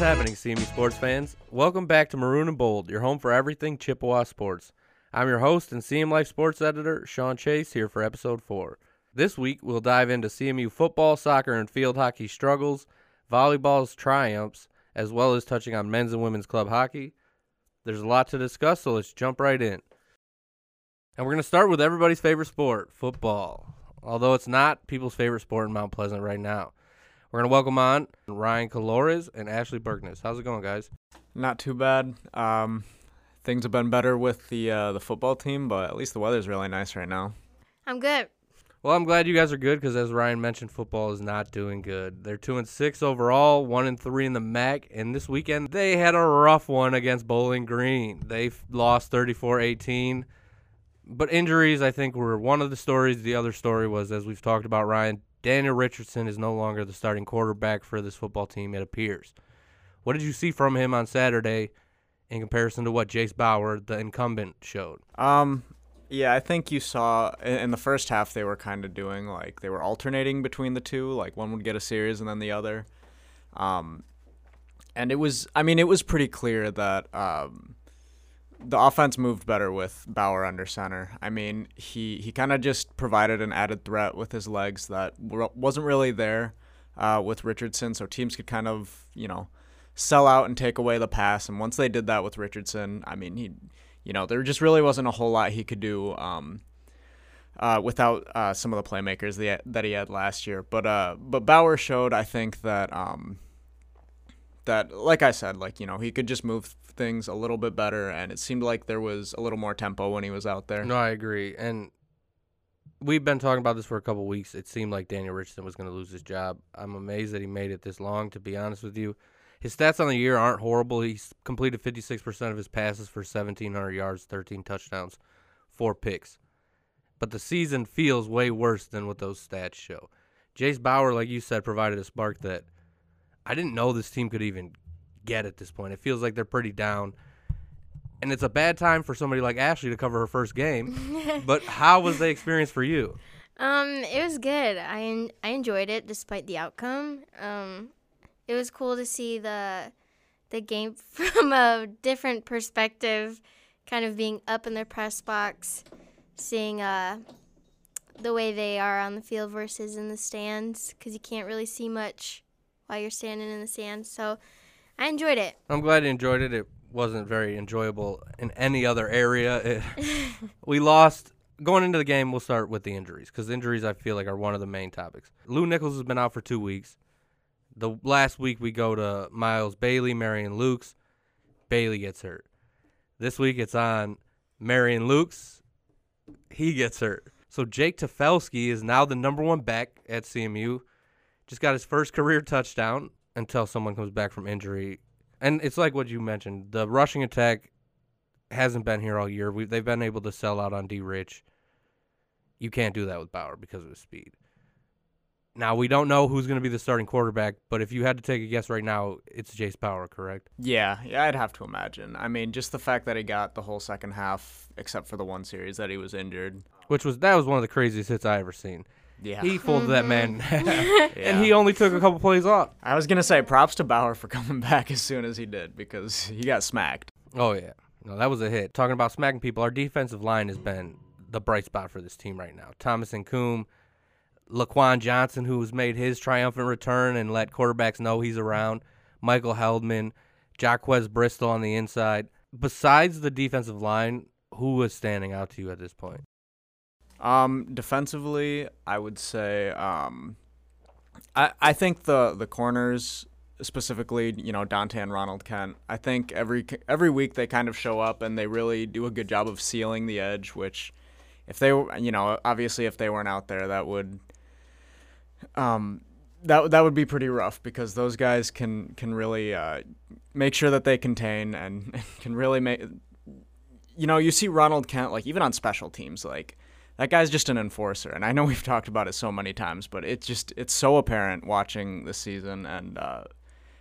happening, CMU sports fans? Welcome back to Maroon and Bold, your home for everything Chippewa sports. I'm your host and CM Life sports editor, Sean Chase, here for episode 4. This week, we'll dive into CMU football, soccer, and field hockey struggles, volleyball's triumphs, as well as touching on men's and women's club hockey. There's a lot to discuss, so let's jump right in. And we're going to start with everybody's favorite sport, football. Although it's not people's favorite sport in Mount Pleasant right now. We're going to welcome on Ryan Calores and Ashley Berkness. How's it going, guys? Not too bad. Um, things have been better with the uh, the football team, but at least the weather's really nice right now. I'm good. Well, I'm glad you guys are good because, as Ryan mentioned, football is not doing good. They're two and six overall, one and three in the MAC, and this weekend they had a rough one against Bowling Green. They lost 34-18. But injuries, I think, were one of the stories. The other story was, as we've talked about, Ryan Daniel Richardson is no longer the starting quarterback for this football team. It appears. What did you see from him on Saturday in comparison to what Jase Bauer, the incumbent, showed? Um, yeah, I think you saw in, the first half they were kind of doing like they were alternating between the two. Like one would get a series and then the other. Um, and it was, I mean, it was pretty clear that um, the offense moved better with Bauer under center. I mean, he he kind of just provided an added threat with his legs that wasn't really there uh, with Richardson, so teams could kind of you know sell out and take away the pass. And once they did that with Richardson, I mean, he, you know, there just really wasn't a whole lot he could do um, uh, without uh, some of the playmakers that, he had last year. But uh, but Bauer showed, I think that um, that like I said, like you know, he could just move things a little bit better, and it seemed like there was a little more tempo when he was out there. No, I agree, and we've been talking about this for a couple weeks. It seemed like Daniel Richardson was going to lose his job. I'm amazed that he made it this long. To be honest with you, his stats on the year aren't horrible. He's completed 56% of his passes for 1,700 yards, 13 touchdowns, four picks. But the season feels way worse than what those stats show. Jace Bauer, like you said, provided a spark that I didn't know this team could even get at this point. It feels like they're pretty down. And it's a bad time for somebody like Ashley to cover her first game. but how was the experience for you? Um, it was good. I I enjoyed it despite the outcome. Um, it was cool to see the the game from a different perspective, kind of being up in their press box, seeing uh, the way they are on the field versus in the stands, because you can't really see much while you're standing in the sand. So I enjoyed it. I'm glad you enjoyed it. It wasn't very enjoyable in any other area. It, we lost. Going into the game, we'll start with the injuries because injuries I feel like are one of the main topics. Lew Nichols has been out for two weeks. The last week we go to Miles Bailey, Marion Lukes. Bailey gets hurt. This week it's on Marion Lukes. He gets hurt. So Jake Tefelsky is now the number one back at CMU. Just got his first career touchdown until someone comes back from injury. And it's like what you mentioned. The rushing attack hasn't been here all year. we they've been able to sell out on D Rich. You can't do that with Bauer because of his speed. Now we don't know who's going to be the starting quarterback, but if you had to take a guess right now, it's Jase Bauer, correct? Yeah, yeah, I'd have to imagine. I mean, just the fact that he got the whole second half, except for the one series that he was injured, which was that was one of the craziest hits I ever seen. Yeah, he folded that man, mm-hmm. and he only took a couple plays off. I was gonna say props to Bauer for coming back as soon as he did because he got smacked. Oh yeah, no, that was a hit. Talking about smacking people, our defensive line has been the bright spot for this team right now. Thomas Incoom Laquan Johnson, who's made his triumphant return and let quarterbacks know he's around. Michael Heldman, Jaquez Bristol on the inside. Besides the defensive line, who was standing out to you at this point? Um, defensively, I would say um, I I think the the corners specifically, you know, Dante and Ronald Kent. I think every every week they kind of show up and they really do a good job of sealing the edge. Which, if they were, you know, obviously if they weren't out there, that would um, that that would be pretty rough because those guys can can really uh, make sure that they contain and, and can really make. You know, you see Ronald Kent like even on special teams, like that guy's just an enforcer, and I know we've talked about it so many times, but it's just it's so apparent watching this season, and uh,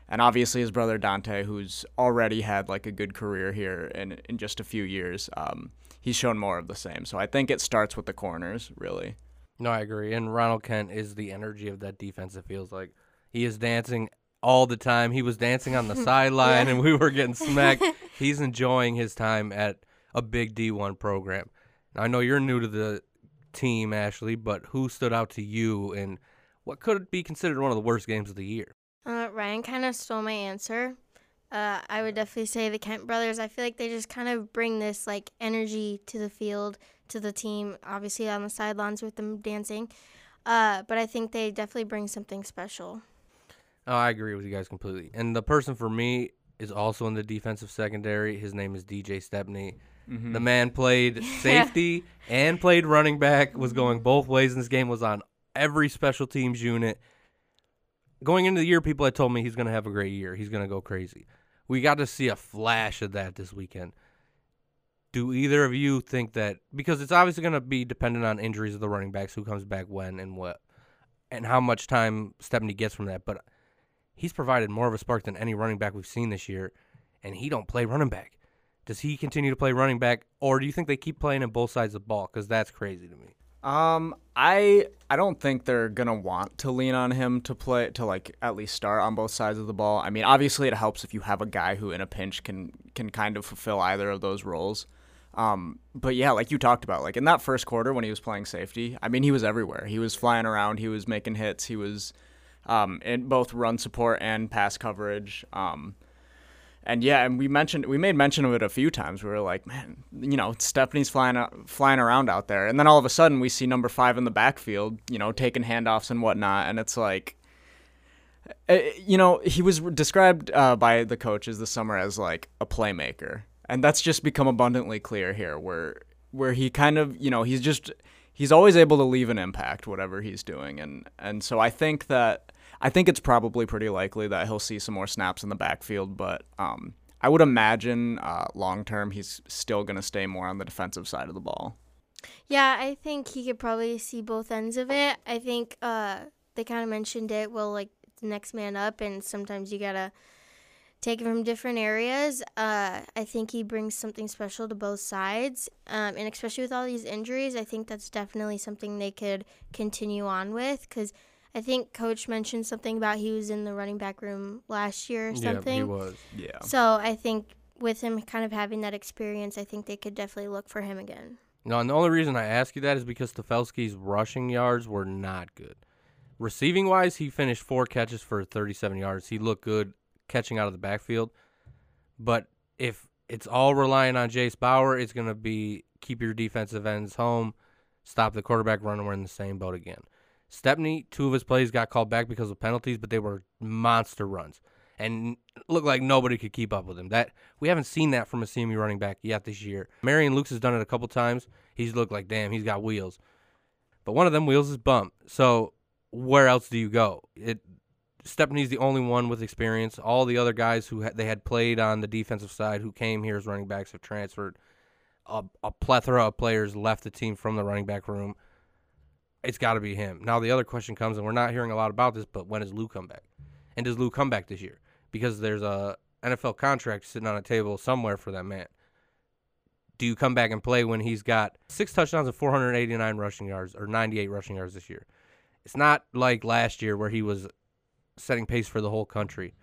and obviously his brother Dante, who's already had like a good career here in in just a few years, um, he's shown more of the same. So I think it starts with the corners, really. No, I agree. And Ronald Kent is the energy of that defense. It feels like he is dancing all the time. He was dancing on the sideline, and we were getting smacked. He's enjoying his time at a big D1 program. Now, I know you're new to the team, Ashley, but who stood out to you and what could be considered one of the worst games of the year? Uh, Ryan kind of stole my answer. Uh, I would definitely say the Kent brothers. I feel like they just kind of bring this like energy to the field, to the team. Obviously on the sidelines with them dancing, uh, but I think they definitely bring something special. Oh, I agree with you guys completely. And the person for me is also in the defensive secondary. His name is DJ Stepney. Mm-hmm. The man played safety and played running back. Was going both ways in this game. Was on every special teams unit. Going into the year, people had told me he's going to have a great year. He's going to go crazy. We got to see a flash of that this weekend. Do either of you think that because it's obviously going to be dependent on injuries of the running backs, who comes back when and what, and how much time Stepney gets from that. But he's provided more of a spark than any running back we've seen this year, and he don't play running back. Does he continue to play running back, or do you think they keep playing in both sides of the ball? Because that's crazy to me. Um, I I don't think they're gonna want to lean on him to play to like at least start on both sides of the ball. I mean, obviously it helps if you have a guy who in a pinch can can kind of fulfill either of those roles. Um, but yeah, like you talked about, like in that first quarter when he was playing safety, I mean, he was everywhere. He was flying around. He was making hits. He was um, in both run support and pass coverage. Um, and yeah, and we mentioned we made mention of it a few times. We were like, man, you know, Stepney's flying flying around out there, and then all of a sudden we see number five in the backfield, you know, taking handoffs and whatnot, and it's like, uh, you know, he was described uh, by the coaches this summer as like a playmaker, and that's just become abundantly clear here, where where he kind of, you know, he's just he's always able to leave an impact whatever he's doing, and and so I think that I think it's probably pretty likely that he'll see some more snaps in the backfield, but um, I would imagine uh, long term he's still going to stay more on the defensive side of the ball. Yeah, I think he could probably see both ends of it. I think uh, they kind of mentioned it. Well, like the next man up, and sometimes you gotta take it from different areas. Uh, I think he brings something special to both sides, um, and especially with all these injuries, I think that's definitely something they could continue on with because I think Coach mentioned something about he was in the running back room last year or something. Yeah, he was. Yeah. So I think with him kind of having that experience, I think they could definitely look for him again. No, and the only reason I ask you that is because Stefelski's rushing yards were not good. Receiving wise, he finished four catches for 37 yards. He looked good catching out of the backfield. But if it's all relying on Jase Bauer, it's going to be keep your defensive ends home, stop the quarterback run, and we're in the same boat again. Stepney, two of his plays got called back because of penalties, but they were monster runs and looked like nobody could keep up with him. That we haven't seen that from a CMU running back yet this year. Marion Lukes has done it a couple times. He's looked like damn, he's got wheels, but one of them wheels is bump. So where else do you go? It Stepney's the only one with experience. All the other guys who ha- they had played on the defensive side who came here as running backs have transferred. A, a plethora of players left the team from the running back room it's got to be him. Now the other question comes, and we're not hearing a lot about this, but when does Lew come back? And does Lew come back this year? Because there's a NFL contract sitting on a table somewhere for that man. Do you come back and play when he's got six touchdowns and 489 rushing yards or 98 rushing yards this year? It's not like last year where he was setting pace for the whole country.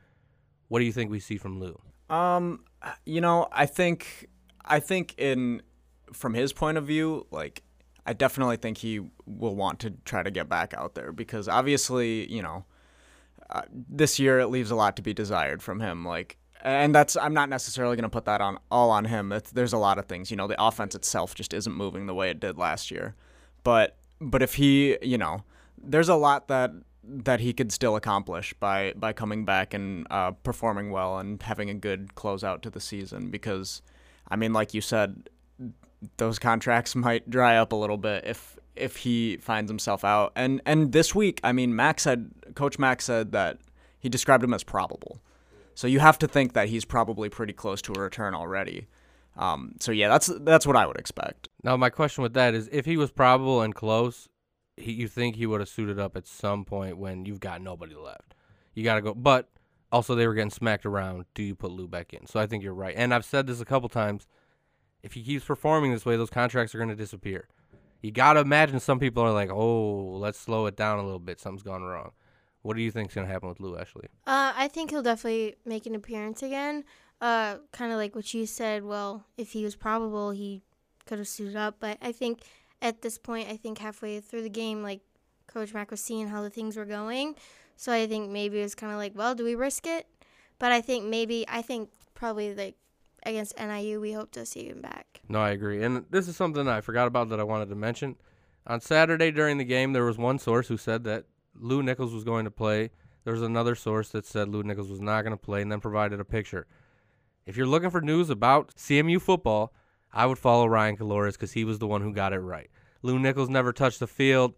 What do you think we see from Lew? Um, you know, I think I think in from his point of view, like I definitely think he will want to try to get back out there because obviously, you know, uh, this year it leaves a lot to be desired from him. Like, and that's I'm not necessarily going to put that on all on him. It's, there's a lot of things. You know, the offense itself just isn't moving the way it did last year. But but if he, you know, there's a lot that that he could still accomplish by by coming back and uh, performing well and having a good closeout to the season. Because, I mean, like you said, those contracts might dry up a little bit if if he finds himself out. And and this week, I mean, Max said, Coach Max said that he described him as probable. So you have to think that he's probably pretty close to a return already. Um, so yeah, that's that's what I would expect. Now my question with that is, if he was probable and close, he, you think he would have suited up at some point when you've got nobody left. You got to go, but also they were getting smacked around. Do you put Lew back in? So I think you're right, and I've said this a couple times if he keeps performing this way, those contracts are going to disappear. You got to imagine some people are like, oh, let's slow it down a little bit. Something's gone wrong. What do you think's gonna happen with Lew Ashley? Uh, I think he'll definitely make an appearance again. Uh, kind of like what you said. Well, if he was probable, he could have suited up. But I think at this point, I think halfway through the game, like Coach Mack was seeing how the things were going, so I think maybe it was kind of like, well, do we risk it? But I think maybe I think probably like against NIU, we hope to see him back. No, I agree. And this is something I forgot about that I wanted to mention. On Saturday during the game, there was one source who said that Lew Nichols was going to play. There was another source that said Lew Nichols was not going to play and then provided a picture. If you're looking for news about CMU football, I would follow Ryan Colores because he was the one who got it right. Lew Nichols never touched the field.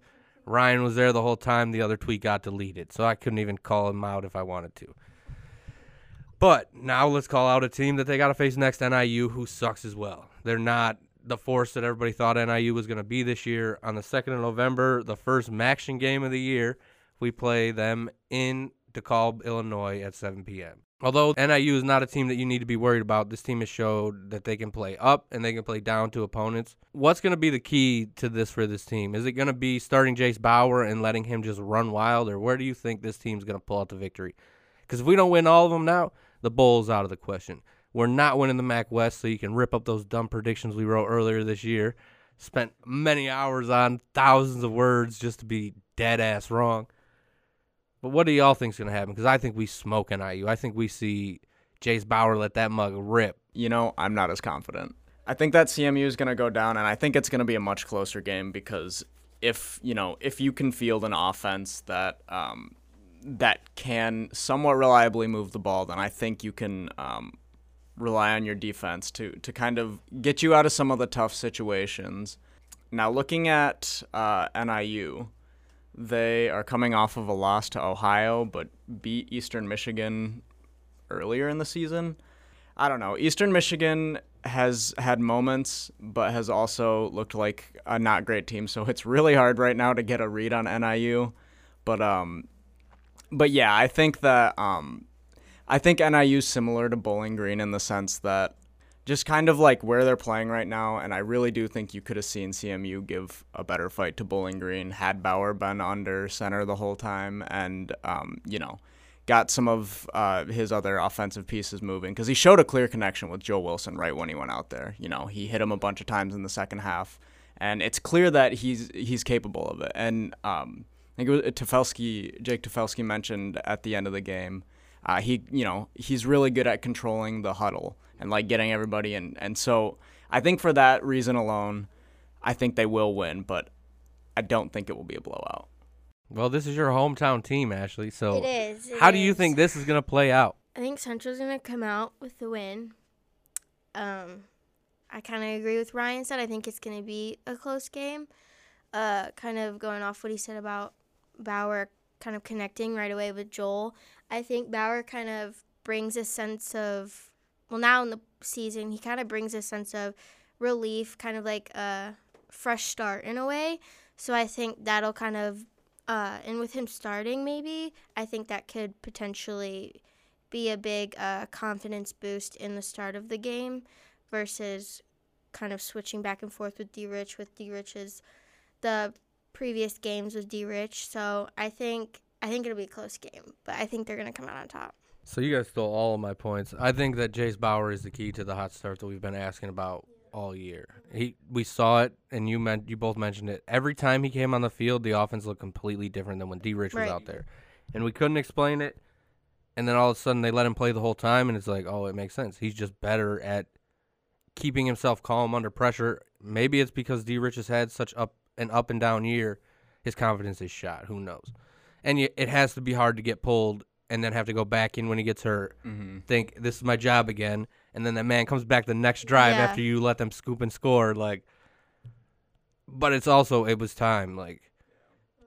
Ryan was there the whole time. The other tweet got deleted, so I couldn't even call him out if I wanted to. But now let's call out a team that they got to face next, NIU, who sucks as well. They're not the force that everybody thought NIU was going to be this year. On the 2nd of November, the first MACtion game of the year, we play them in DeKalb, Illinois at 7 p.m. Although NIU is not a team that you need to be worried about, this team has showed that they can play up and they can play down to opponents. What's going to be the key to this for this team? Is it going to be starting Jase Bauer and letting him just run wild, or where do you think this team's going to pull out the victory? Because if we don't win all of them now, the bowl's out of the question. We're not winning the MAC West, so you can rip up those dumb predictions we wrote earlier this year. Spent many hours on thousands of words just to be dead ass wrong. But what do y'all think's gonna happen? Because I think we smoke an NIU. I think we see Jase Bauer let that mug rip. You know, I'm not as confident. I think that CMU is to go down, and I think it's to be a much closer game because if you know if you can field an offense that um, that can somewhat reliably move the ball, then I think you can um, rely on your defense to to kind of get you out of some of the tough situations. Now, looking at uh, NIU, they are coming off of a loss to Ohio, but beat Eastern Michigan earlier in the season. I don't know. Eastern Michigan has had moments, but has also looked like a not great team. So it's really hard right now to get a read on NIU. But um, but yeah, I think that um, I think NIU similar to Bowling Green in the sense that just kind of like where they're playing right now, and I really do think you could have seen CMU give a better fight to Bowling Green had Bauer been under center the whole time, and um, you know, got some of uh, his other offensive pieces moving because he showed a clear connection with Joel Wilson right when he went out there. You know, he hit him a bunch of times in the second half, and it's clear that he's he's capable of it. And um, think it was Tefelsky, Jake Tefelsky mentioned at the end of the game. Uh, he, you know, he's really good at controlling the huddle and like getting everybody in. And so I think for that reason alone, I think they will win, but I don't think it will be a blowout. Well, this is your hometown team, Ashley. So It is. it how do you think this is gonna play out? I think Central's gonna come out with the win. Um, I kind of agree with Ryan said. I think it's gonna be a close game. Uh, kind of going off what he said about Bauer, kind of connecting right away with Joel. I think Bauer kind of brings a sense of, well, now in the season, he kind of brings a sense of relief, kind of like a fresh start in a way. So I think that'll kind of, uh, and with him starting, maybe I think that could potentially be a big uh, confidence boost in the start of the game versus kind of switching back and forth with D Rich with D Rich's the previous games with D Rich. So I think I think it'll be a close game, but I think they're gonna come out on top. So you guys stole all of my points. I think that Jase Bauer is the key to the hot start that we've been asking about all year. He we saw it and you meant you both mentioned it. Every time he came on the field, the offense looked completely different than when D Rich was out there. And we couldn't explain it. And then all of a sudden they let him play the whole time and it's like, "Oh, it makes sense. He's just better at keeping himself calm under pressure." Maybe it's because D Rich has had such up an up and down year. His confidence is shot. Who knows? And y- it has to be hard to get pulled and then have to go back in when he gets hurt Mm-hmm. think this is my job again, and then that man comes back the next drive Yeah. after you let them scoop and score. Like, but it's also it was time. Like,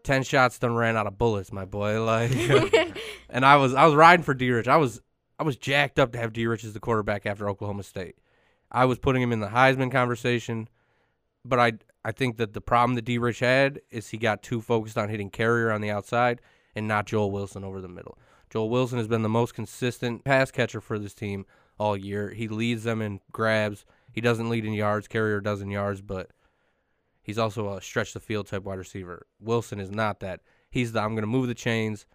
ten shots done ran out of bullets, my boy. Like, and I was I was riding for D Rich. I was I was jacked up to have D Rich as the quarterback after Oklahoma State. I was putting him in the Heisman conversation, but I I think that the problem that D Rich had is he got too focused on hitting Carrier on the outside and not Joel Wilson over the middle. Joel Wilson has been the most consistent pass catcher for this team all year. He leads them in grabs. He doesn't lead in yards. Carrier does in yards, but he's also a stretch the field type wide receiver. Wilson is not that. He's the I'm going to move the chains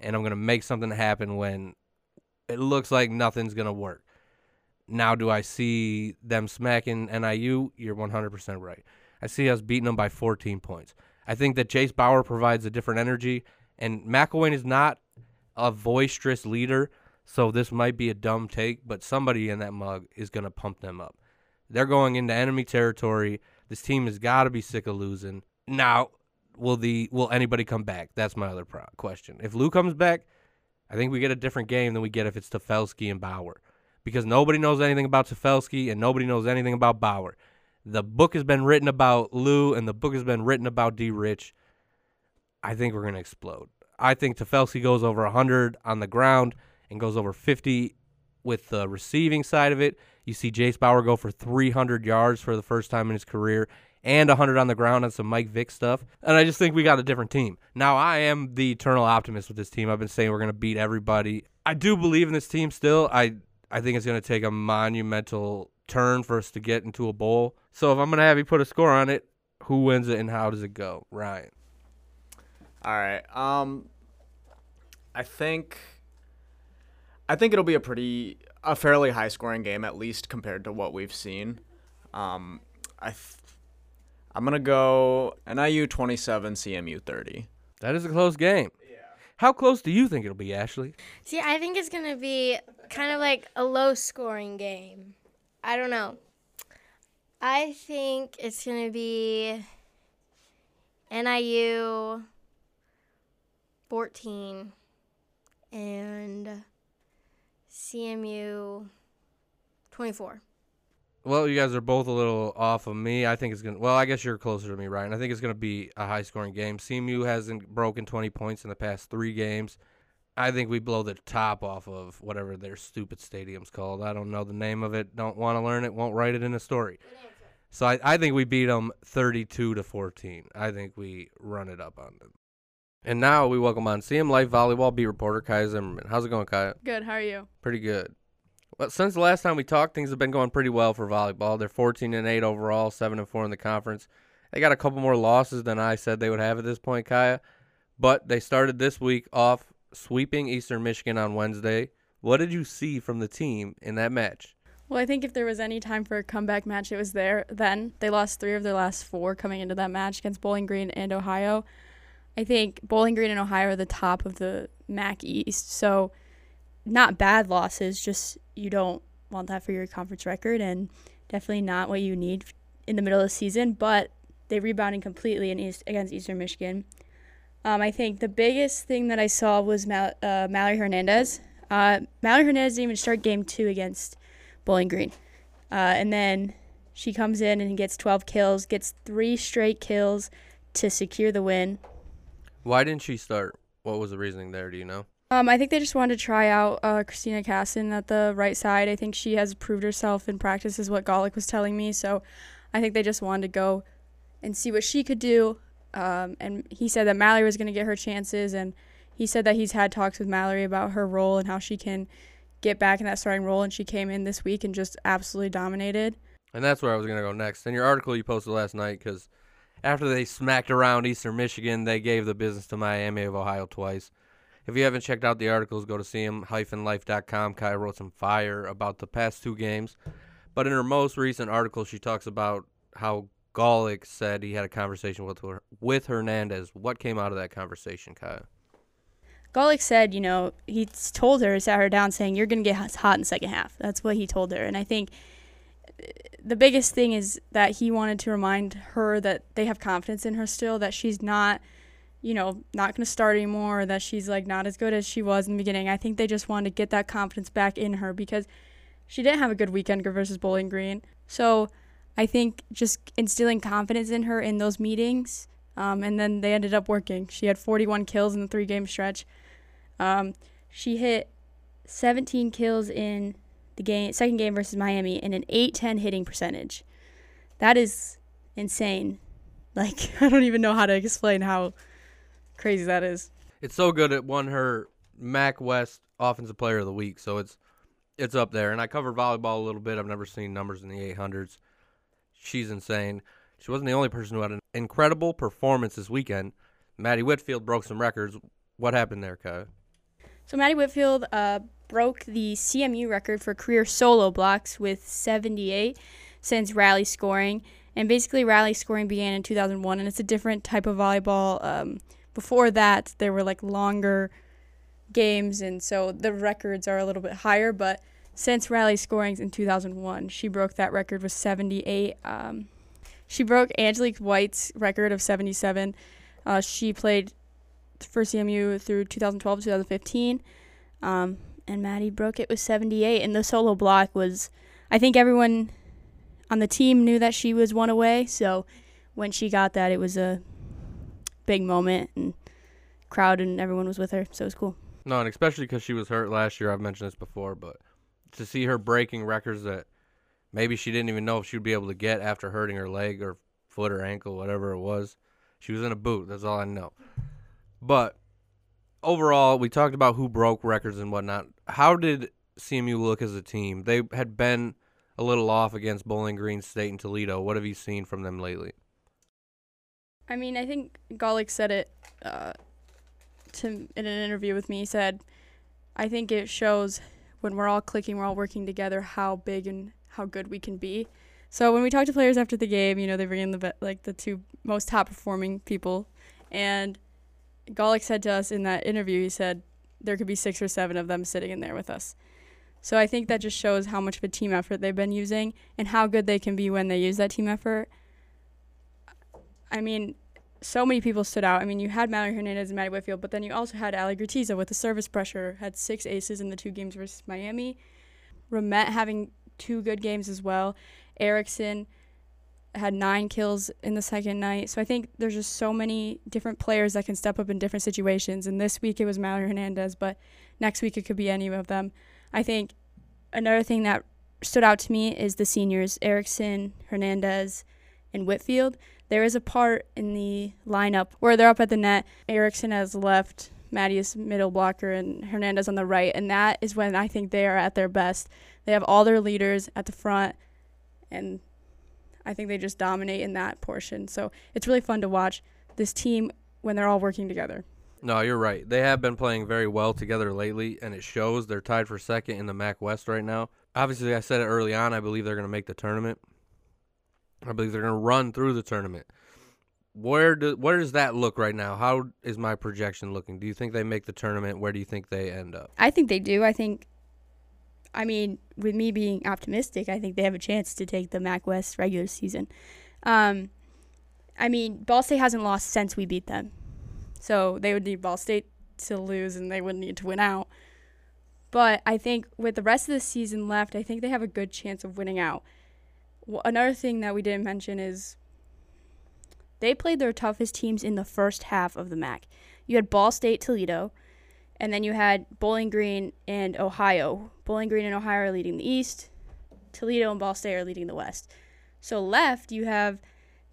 and I'm going to make something happen when it looks like nothing's going to work. Now, do I see them smacking NIU? You're 100% right. I see us beating them by 14 points. I think that Jase Bauer provides a different energy, and McElwain is not a boisterous leader, so this might be a dumb take, but somebody in that mug is going to pump them up. They're going into enemy territory. This team has got to be sick of losing. Now, will the will anybody come back? That's my other pro- question. If Lew comes back, I think we get a different game than we get if it's Tefelsky and Bauer, because nobody knows anything about Tefelsky and nobody knows anything about Bauer. The book has been written about Lew and the book has been written about D. Rich. I think we're gonna explode. I think Tefelsky goes over 100 on the ground and goes over 50 with the receiving side of it. You see Jase Bauer go for 300 yards for the first time in his career and 100 on the ground on some Mike Vick stuff. And I just think we got a different team. Now, I am the eternal optimist with this team. I've been saying we're going to beat everybody. I do believe in this team still. I, I think it's going to take a monumental turn for us to get into a bowl. So if I'm going to have you put a score on it, who wins it and how does it go? Ryan. All right. Um, I think I think it'll be a pretty a fairly high scoring game at least compared to what we've seen. Um, I th- I'm gonna go NIU 27, CMU 30. That is a close game. Yeah. How close do you think it'll be, Ashley? See, I think it's going to be kind of like a low scoring game. I don't know. I think it's going to be NIU 14 and CMU 24. Well, you guys are both a little off of me. I think it's gonna. Well, I guess you're closer to me, Ryan. I think it's gonna be a high-scoring game. CMU hasn't broken 20 points in the past three games. I think we blow the top off of whatever their stupid stadium's called. I don't know the name of it. Don't want to learn it. Won't write it in a story. So I, I think we beat them 32 to 14. I think we run it up on them. And now we welcome on CM Life volleyball beat reporter Kaya Zimmerman. How's it going, Kaya? Good. How are you? Pretty good. Well, since the last time we talked, things have been going pretty well for volleyball. They're 14 and 8 overall, 7 and 4 in the conference. They got a couple more losses than I said they would have at this point, Kaya. But they started this week off sweeping Eastern Michigan on Wednesday. What did you see from the team in that match? Well, I think if there was any time for a comeback match, it was there then. They lost three of their last four coming into that match against Bowling Green and Ohio. I think Bowling Green and Ohio are the top of the MAC East. So, not bad losses, just you don't want that for your conference record and definitely not what you need in the middle of the season, but they rebounded completely in East, against Eastern Michigan. Um, I think the biggest thing that I saw was Mal- uh, Mallory Hernandez. Uh, Mallory Hernandez didn't even start game two against Bowling Green. Uh, and then she comes in and gets 12 kills, gets three straight kills to secure the win. Why didn't she start? What was the reasoning there? Do you know? Um, I think they just wanted to try out uh, Christina Casson at the right side. I think she has proved herself in practice, is what Gawlik was telling me. So I think they just wanted to go and see what she could do. Um, and he said that Mallory was going to get her chances, and he said that he's had talks with Mallory about her role and how she can get back in that starting role. And she came in this week and just absolutely dominated. And that's where I was going to go next. In your article you posted last night, because after they smacked around Eastern Michigan, they gave the business to Miami of Ohio twice. If you haven't checked out the articles, go to cm-life.com. Kai wrote some fire about the past two games. But in her most recent article, she talks about how Gawlik said he had a conversation with her, with Hernandez. What came out of that conversation, Kaya? Gawlik said, you know, he told her, sat her down, saying, "You're going to get hot in the second half." That's what he told her, and I think uh, the biggest thing is that he wanted to remind her that they have confidence in her still, that she's not, you know, not going to start anymore, or that she's like not as good as she was in the beginning. I think they just wanted to get that confidence back in her because she didn't have a good weekend versus Bowling Green. So I think just instilling confidence in her in those meetings, um, and then they ended up working. She had 41 kills in the three game stretch. Um, she hit 17 kills in the game, second game versus Miami, and an 8-10 hitting percentage. That is insane. Like I don't even know how to explain how crazy that is. It's so good it won her MAC West Offensive Player of the Week, so it's it's up there. And I covered volleyball a little bit. I've never seen numbers in the 800s. She's insane. She wasn't the only person who had an incredible performance this weekend. Maddie Whitfield broke some records. What happened there, Kai? So Maddie Whitfield uh, broke the CMU record for career solo blocks with 78 since rally scoring. And basically, rally scoring began in 2001, and it's a different type of volleyball. Um, before that, there were like longer games, and so the records are a little bit higher. But since rally scoring in 2001, she broke that record with 78. Um, she broke Angelique White's record of 77. Uh, she played for CMU through 2012 2015. Um, and Maddie broke it with 78. And the solo block was, I think everyone on the team knew that she was one away. So when she got that, it was a big moment, and crowd and everyone was with her. So it was cool. No, and especially because she was hurt last year. I've mentioned this before, but to see her breaking records that maybe she didn't even know if she would be able to get after hurting her leg or foot or ankle, whatever it was. She was in a boot. That's all I know. But overall, we talked about who broke records and whatnot. How did CMU look as a team? They had been a little off against Bowling Green State and Toledo. What have you seen from them lately? I mean, I think Gawlik said it uh, to in an interview with me. He said, "I think it shows when we're all clicking, we're all working together, how big and how good we can be." So when we talk to players after the game, you know, they bring in the like the two most top performing people, and Gawlik said to us in that interview, he said there could be six or seven of them sitting in there with us. So I think that just shows how much of a team effort they've been using and how good they can be when they use that team effort. I mean, so many people stood out. I mean, you had Mallory Hernandez and Maddie Whitfield, but then you also had Ali Gratiza with the service pressure, had six aces in the two games versus Miami. Ramette having two good games as well. Erickson had nine kills in the second night. So I think there's just so many different players that can step up in different situations. And this week it was Mallory Hernandez, but next week it could be any of them. I think another thing that stood out to me is the seniors Erickson, Hernandez, and Whitfield. There is a part in the lineup where they're up at the net. Erickson has left, Maddie is middle blocker, and Hernandez on the right. And that is when I think they are at their best. They have all their leaders at the front, and I think they just dominate in that portion. So it's really fun to watch this team when they're all working together. No, you're right. They have been playing very well together lately, and it shows. They're tied for second in the MAC West right now. Obviously, I said it early on. I believe they're going to make the tournament. I believe they're going to run through the tournament. Where do where does that look right now? How is my projection looking? Do you think they make the tournament? Where do you think they end up? I think they do. I think, I mean, with me being optimistic, I think they have a chance to take the MAC West regular season. Um, I mean, Ball State hasn't lost since we beat them. So they would need Ball State to lose and they would need to win out. But I think with the rest of the season left, I think they have a good chance of winning out. Another thing that we didn't mention is they played their toughest teams in the first half of the MAC. You had Ball State, Toledo, and then you had Bowling Green and Ohio. Bowling Green and Ohio are leading the East. Toledo and Ball State are leading the West. So left, you have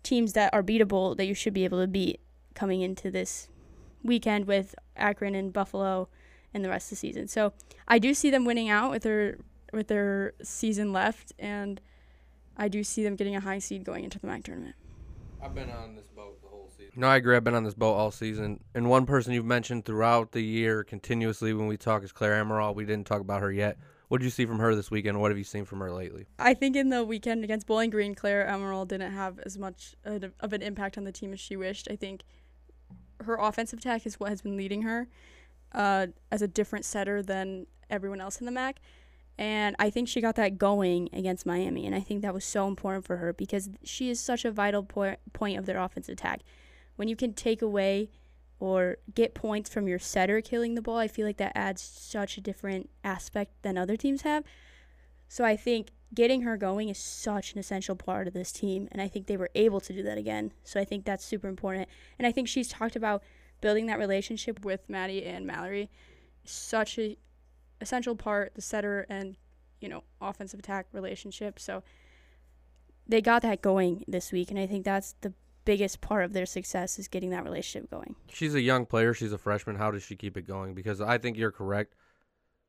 teams that are beatable that you should be able to beat coming into this weekend with Akron and Buffalo and the rest of the season. So I do see them winning out with their with their season left, and I do see them getting a high seed going into the MAC tournament. I've been on this boat the whole season. No, I agree. I've been on this boat all season. And one person you've mentioned throughout the year continuously when we talk is Claire Amaral. We didn't talk about her yet. What did you see from her this weekend? What have you seen from her lately? I think in the weekend against Bowling Green, Claire Amaral didn't have as much of an impact on the team as she wished. I think her offensive attack is what has been leading her uh, as a different setter than everyone else in the MAC. And I think she got that going against Miami. And I think that was so important for her because she is such a vital po- point of their offensive attack. When you can take away or get points from your setter killing the ball, I feel like that adds such a different aspect than other teams have. So I think getting her going is such an essential part of this team. And I think they were able to do that again. So I think that's super important. And I think she's talked about building that relationship with Maddie and Mallory. Such a essential part, the setter and, you know, offensive attack relationship. So they got that going this week. And I think that's the biggest part of their success is getting that relationship going. She's a young player. She's a freshman. How does she keep it going? Because I think you're correct.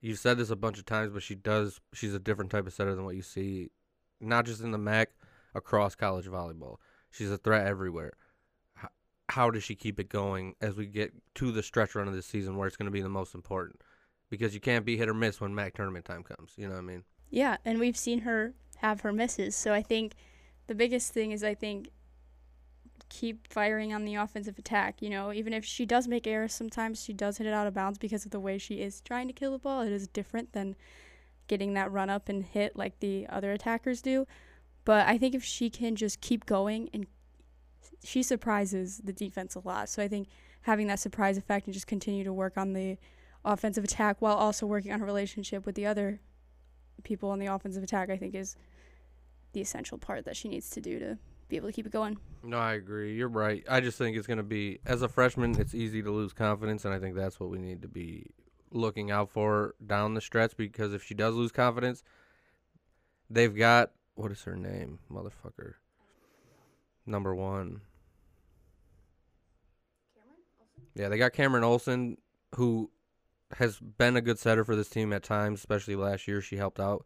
You said this a bunch of times, but she does. She's a different type of setter than what you see, not just in the MAC, across college volleyball. She's a threat everywhere. How, how does she keep it going as we get to the stretch run of this season, where it's going to be the most important? Because you can't be hit or miss when MAC tournament time comes. You know what I mean? Yeah, and we've seen her have her misses. So I think the biggest thing is I think keep firing on the offensive attack. You know, even if she does make errors sometimes, she does hit it out of bounds because of the way she is trying to kill the ball. It is different than getting that run up and hit like the other attackers do. But I think if she can just keep going and she surprises the defense a lot. So I think having that surprise effect and just continue to work on the offensive attack while also working on a relationship with the other people on the offensive attack, I think is the essential part that she needs to do to be able to keep it going. No, I agree. You're right. I just think it's going to be, as a freshman, it's easy to lose confidence, and I think that's what we need to be looking out for down the stretch because if she does lose confidence, they've got, what is her name? Motherfucker. Number one. Yeah, they got Cameron Olson, who has been a good setter for this team at times, especially last year. She helped out.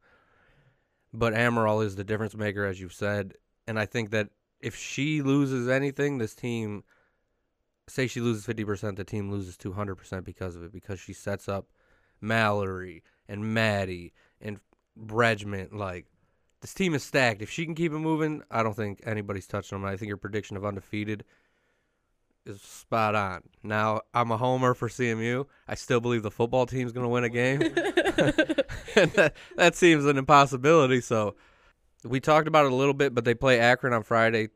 But Amaral is the difference maker, as you've said. And I think that if she loses anything, this team, say she loses 50%, the team loses 200% because of it, because she sets up Mallory and Maddie and Bregman. Like, this team is stacked. If she can keep it moving, I don't think anybody's touching them. I think your prediction of undefeated is spot on. Now, I'm a homer for CMU. I still believe the football team's going to win a game. and that, that seems an impossibility. So, we talked about it a little bit, but they play Akron on Friday,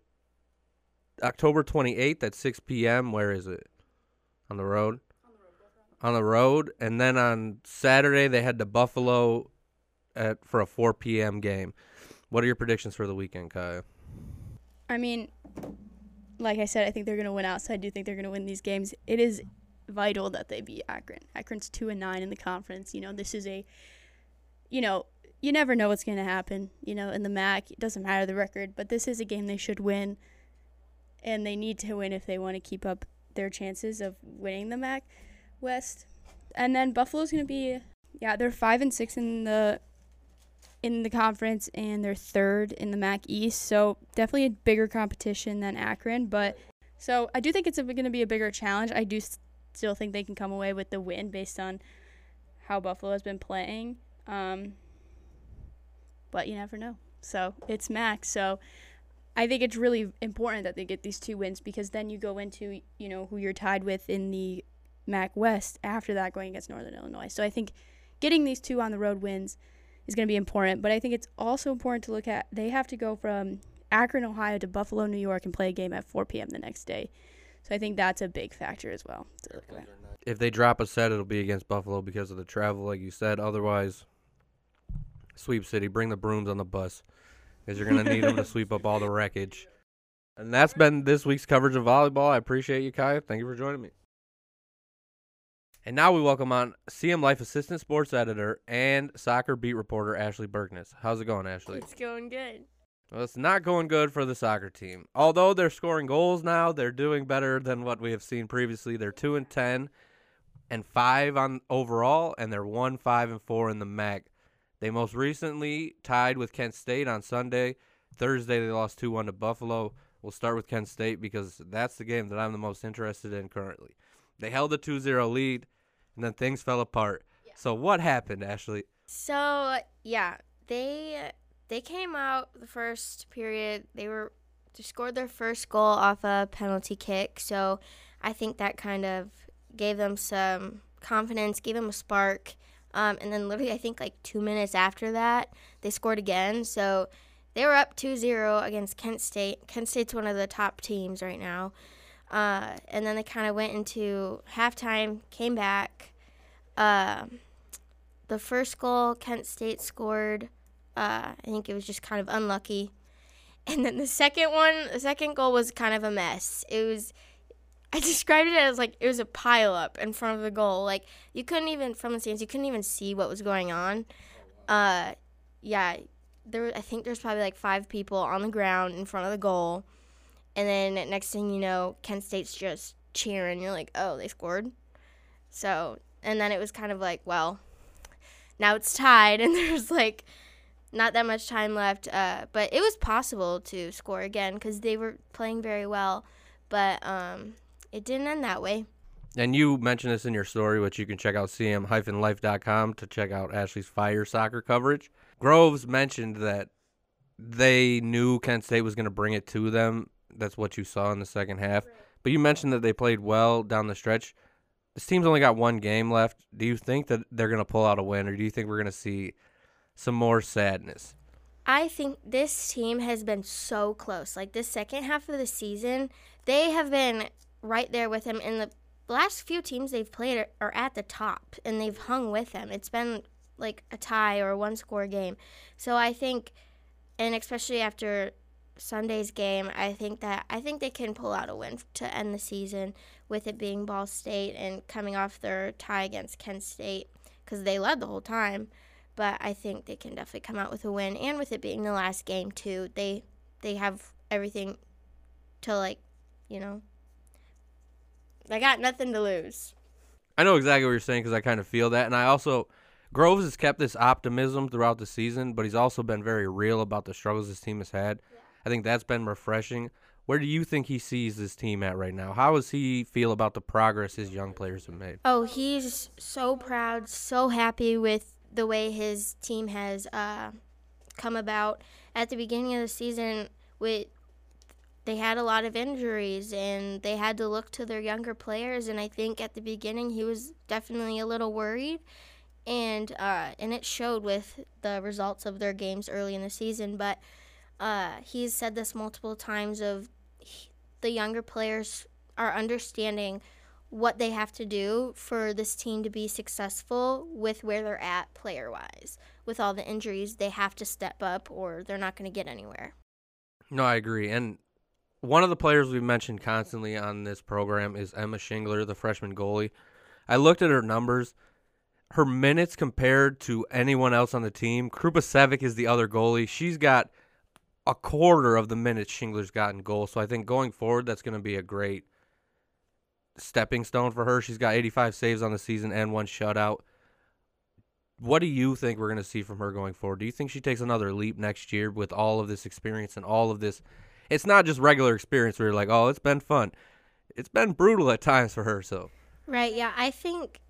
October 28th at 6 p.m. Where is it? On the road? On the road. And then on Saturday, they head to Buffalo at for a 4 p.m. game. What are your predictions for the weekend, Kaya? I mean, like I said, I think they're going to win outside. I do think they're going to win these games. It is vital that they beat Akron. Akron's 2 and 9 in the conference. You know, this is a you know, you never know what's going to happen, you know, in the MAC. It doesn't matter the record, but this is a game they should win and they need to win if they want to keep up their chances of winning the MAC West. And then Buffalo's going to be yeah, they're 5 and 6 in the in the conference and they're third in the MAC East. So definitely a bigger competition than Akron, but so I do think it's going to be a bigger challenge. I do still think they can come away with the win based on how Buffalo has been playing. Um, but you never know. So it's MAC. So I think it's really important that they get these two wins because then you go into you know who you're tied with in the MAC West after that going against Northern Illinois. So I think getting these two on the road wins is going to be important. But I think it's also important to look at they have to go from Akron, Ohio to Buffalo, New York and play a game at 4 p.m. the next day. So I think that's a big factor as well. To. If they drop a set, it'll be against Buffalo because of the travel, like you said. Otherwise, sweep city. Bring the brooms on the bus because you're gonna need them to sweep up all the wreckage. And that's been this week's coverage of volleyball. I appreciate you, Kai. Thank you for joining me. And now we welcome on CM Life Assistant Sports Editor and Soccer Beat Reporter Ashley Berkness. How's it going, Ashley? It's going good. Well, it's not going good for the soccer team. Although they're scoring goals now, they're doing better than what we have seen previously. They're two and ten, and five on overall, and they're one five and four in the MAC. They most recently tied with Kent State on Sunday. Thursday they lost two one to Buffalo. We'll start with Kent State because that's the game that I'm the most interested in currently. They held a 2-0 lead, and then things fell apart. So what happened, Ashley? So yeah, they they came out the first period. They were they scored their first goal off a penalty kick. So I think that kind of gave them some confidence, gave them a spark. Um, and then literally, I think like two minutes after that, they scored again. So they were up 2-0 against Kent State. Kent State's one of the top teams right now. Uh, and then they kind of went into halftime, came back. Um the first goal Kent State scored, uh, I think it was just kind of unlucky. And then the second one, the second goal was kind of a mess. It was, I described it as like it was a pile up in front of the goal. Like you couldn't even from the stands, you couldn't even see what was going on. Uh, yeah, there. I think there's probably like five people on the ground in front of the goal, and then next thing you know, Kent State's just cheering. You're like, oh, they scored. So, and then it was kind of like, well, now it's tied and there's like not that much time left uh, but it was possible to score again because they were playing very well but um, it didn't end that way And you mentioned this in your story, which you can check out cm-life.com to check out Ashley's fire soccer coverage. Groves mentioned that they knew Kent State was going to bring it to them. That's what you saw in the second half. But you mentioned that they played well down the stretch. This team's only got one game left. Do you think that they're going to pull out a win, or do you think we're going to see some more sadness? I think this team has been so close. Like this second half of the season, they have been right there with him. And the last few teams they've played are, are at the top, and they've hung with them. It's been like a tie or a one score game. So I think, and especially after Sunday's game, I think that I think they can pull out a win to end the season with it being Ball State and coming off their tie against Kent State because they led the whole time. But I think they can definitely come out with a win, and with it being the last game too, they they have everything to like, you know, they got nothing to lose. I know exactly what you're saying because I kind of feel that, and I also Groves has kept this optimism throughout the season, but he's also been very real about the struggles his team has had. I think that's been refreshing. Where do you think he sees this team at right now? How does he feel about the progress his young players have made? Oh, he's so proud, so happy with the way his team has uh, come about. At the beginning of the season, with they had a lot of injuries and they had to look to their younger players. And I think at the beginning he was definitely a little worried, and uh, and it showed with the results of their games early in the season. But uh, he's said this multiple times of he, the younger players are understanding what they have to do for this team to be successful with where they're at player wise. With all the injuries, they have to step up or they're not going to get anywhere. No, I agree. And one of the players we've mentioned constantly on this program is Emma Shingler, the freshman goalie. I looked at her numbers. Her minutes compared to anyone else on the team, Krupasevic is the other goalie. She's got a quarter of the minutes Shingler's got in goal. So I think going forward, that's going to be a great stepping stone for her. She's got 85 saves on the season and one shutout. What do you think we're going to see from her going forward? Do you think she takes another leap next year with all of this experience and all of this? It's not just regular experience where you're like, oh, it's been fun. It's been brutal at times for her. So, right, yeah, I think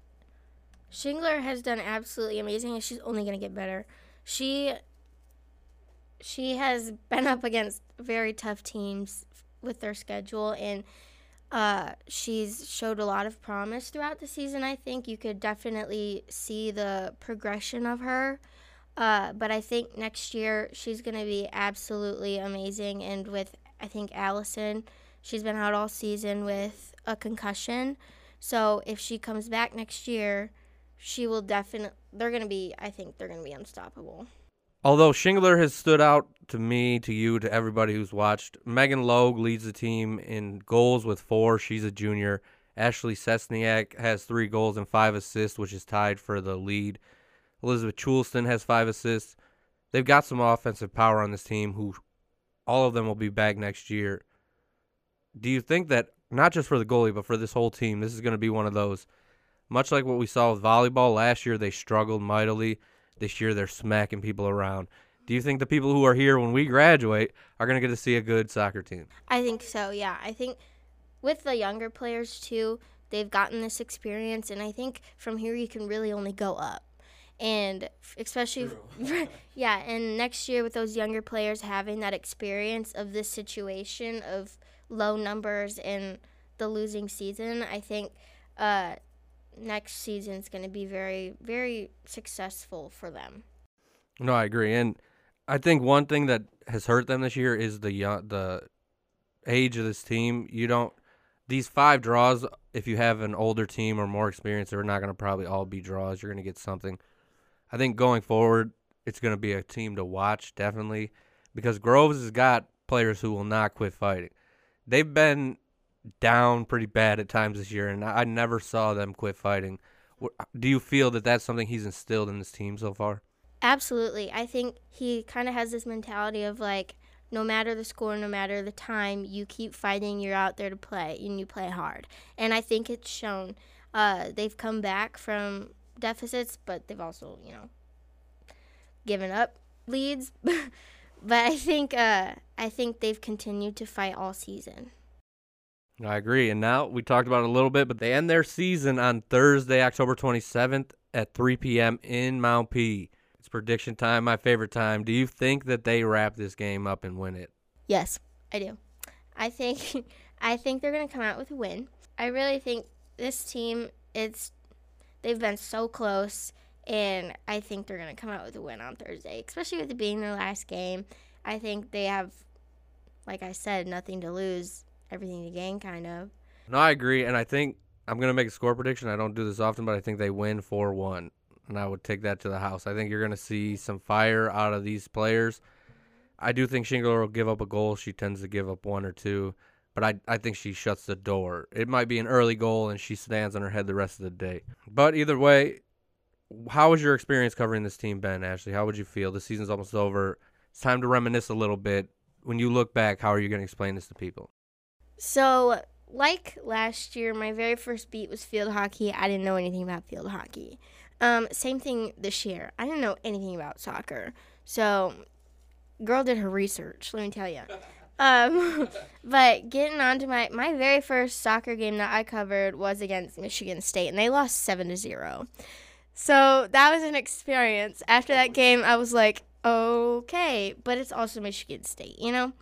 Shingler has done absolutely amazing, and she's only going to get better. She she has been up against very tough teams with their schedule and uh, she's showed a lot of promise throughout the season. I think you could definitely see the progression of her. Uh, but I think next year she's going to be absolutely amazing. And with, I think, Allison, she's been out all season with a concussion. So if she comes back next year, she will definitely, they're going to be, I think they're going to be unstoppable. Although Shingler has stood out to me, to you, to everybody who's watched, Megan Logue leads the team in goals with four. She's a junior. Ashley Sesniak has three goals and five assists, which is tied for the lead. Elizabeth Chulston has five assists. They've got some offensive power on this team who all of them will be back next year. Do you think that, not just for the goalie, but for this whole team, this is going to be one of those, much like what we saw with volleyball last year, they struggled mightily this year they're smacking people around. Do you think the people who are here when we graduate are going to get to see a good soccer team? I think so, yeah. I think with the younger players too, they've gotten this experience, and I think from here you can really only go up. And especially, yeah, and next year with those younger players having that experience of this situation of low numbers and the losing season, I think uh, next season is going to be very, very successful for them. No, I agree, and I think one thing that has hurt them this year is the young, the age of this team. You don't these five draws. If you have an older team or more experience, they're not going to probably all be draws. You're going to get something. I think going forward, it's going to be a team to watch definitely because Groves has got players who will not quit fighting. They've been down pretty bad at times this year, and I never saw them quit fighting. Do you feel that that's something he's instilled in this team so far? Absolutely. I think he kind of has this mentality of like, no matter the score, no matter the time, you keep fighting. You're out there to play, and you play hard. And I think it's shown. Uh, they've come back from deficits, but they've also, you know, given up leads. but I think uh, I think they've continued to fight all season. I agree. And now we talked about a little bit, but they end their season on Thursday, October 27th at 3 p.m. in Mount P. It's prediction time, my favorite time. Do you think that they wrap this game up and win it? Yes, I do. I think I think they're gonna come out with a win. I really think this team it's they've been so close and I think they're gonna come out with a win on Thursday, especially with it being their last game. I think they have like I said, nothing to lose, everything to gain kind of. No, I agree, and I think I'm gonna make a score prediction. I don't do this often, but I think they win four one, and I would take that to the house. I think you're gonna see some fire out of these players. I do think Shingler will give up a goal. She tends to give up one or two, but I I think she shuts the door. It might be an early goal, and she stands on her head the rest of the day. But either way, how was your experience covering this team, Ben Ashley? How would you feel? The season's almost over. It's time to reminisce a little bit. When you look back, how are you going to explain this to people? So, like last year, my very first beat was field hockey. I didn't know anything about field hockey. Um, same thing this year. I didn't know anything about soccer. So, girl did her research. Let me tell you. Um, but getting on to my my very first soccer game that I covered was against Michigan State, and they lost seven to zero. So that was an experience. After that game, I was like, okay, but it's also Michigan State, you know.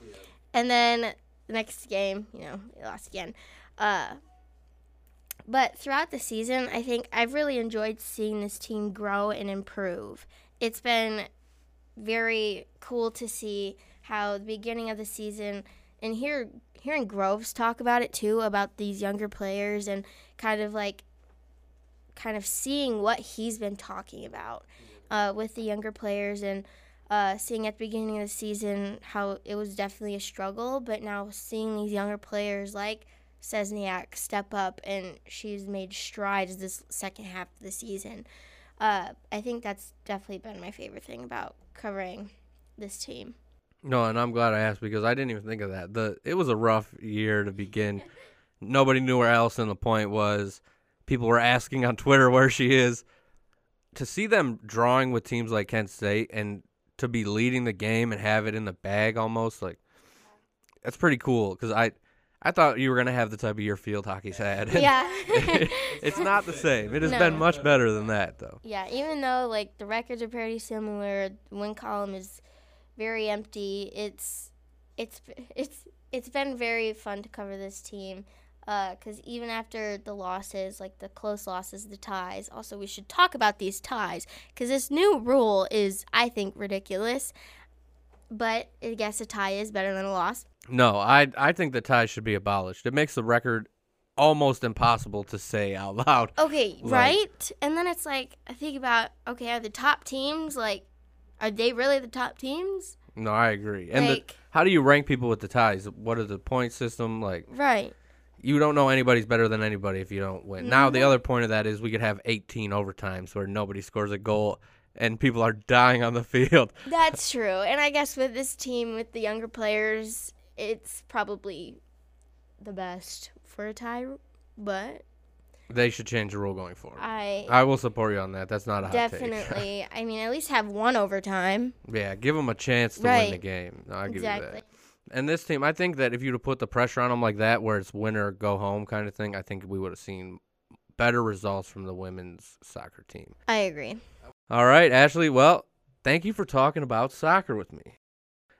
And then the next game, you know, they lost again. Uh, but throughout the season, I think I've really enjoyed seeing this team grow and improve. It's been very cool to see how the beginning of the season and hear hearing Groves talk about it too about these younger players and kind of like kind of seeing what he's been talking about uh, with the younger players and uh, seeing at the beginning of the season how it was definitely a struggle, but now seeing these younger players like Sesniak step up and she's made strides this second half of the season. Uh, I think that's definitely been my favorite thing about covering this team. No, and I'm glad I asked because I didn't even think of that. The it was a rough year to begin. Nobody knew where Allison Lapointe was. People were asking on Twitter where she is. To see them drawing with teams like Kent State and to be leading the game and have it in the bag almost like that's pretty cool because I I thought you were gonna have the type of year field hockey's had. Yeah. it's not the same. It has No. been much better than that though. Yeah, even though like the records are pretty similar, the win column is very empty. It's it's it's it's been very fun to cover this team. Uh, because even after the losses, like the close losses, the ties, also we should talk about these ties. Because this new rule is, I think, ridiculous. But I guess a tie is better than a loss. No, I I think the tie should be abolished. It makes the record almost impossible to say out loud. Okay, Like- right? And then it's like, I think about, okay, are the top teams, like, are they really the top teams? No, I agree. And the, how do you rank people with the ties? What is the point system? Like Right. You don't know anybody's better than anybody if you don't win. Now Mm-hmm. the other point of that is we could have 18 overtimes where nobody scores a goal and people are dying on the field. That's true. And I guess with this team, with the younger players, it's probably the best for a tie. But They should change the rule going forward. I I will support you on that. That's not a definitely, I mean, at least have one overtime. yeah, give them a chance to win the Right. game. No, I give you Exactly. That. And this team, I think that if you'd have put the pressure on them like that, where it's win or go home kind of thing, I think we would have seen better results from the women's soccer team. I agree. All right, Ashley. Well, thank you for talking about soccer with me.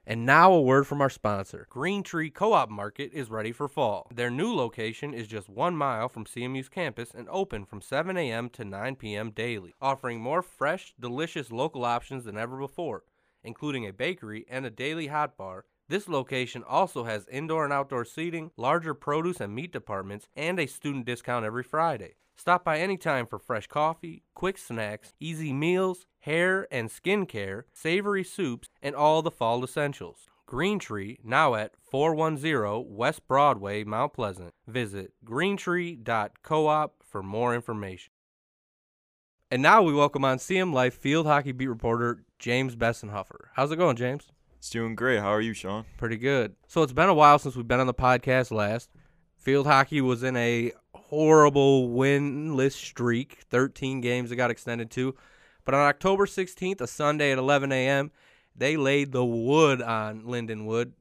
And now a word from our sponsor. Green Tree Co-op Market is ready for fall. Their new location is just one mile from CMU's campus and open from 7 a.m. to 9 p.m. daily, offering more fresh, delicious local options than ever before, including a bakery and a daily hot bar. This location also has indoor and outdoor seating, larger produce and meat departments, and a student discount every Friday. Stop by anytime for fresh coffee, quick snacks, easy meals, hair and skin care, savory soups, and all the fall essentials. Green Tree, now at 410 West Broadway, Mount Pleasant. Visit greentree.coop for more information. And now we welcome on CM Life field hockey beat reporter James Bessenhuffer. How's it going, James? It's doing great. How are you, Sean? Pretty good. So it's been a while since we've been on the podcast last. Field hockey was in a horrible winless streak, 13 games it got extended to. But on October 16th, a Sunday at 11 a.m., they laid the wood on Lindenwood,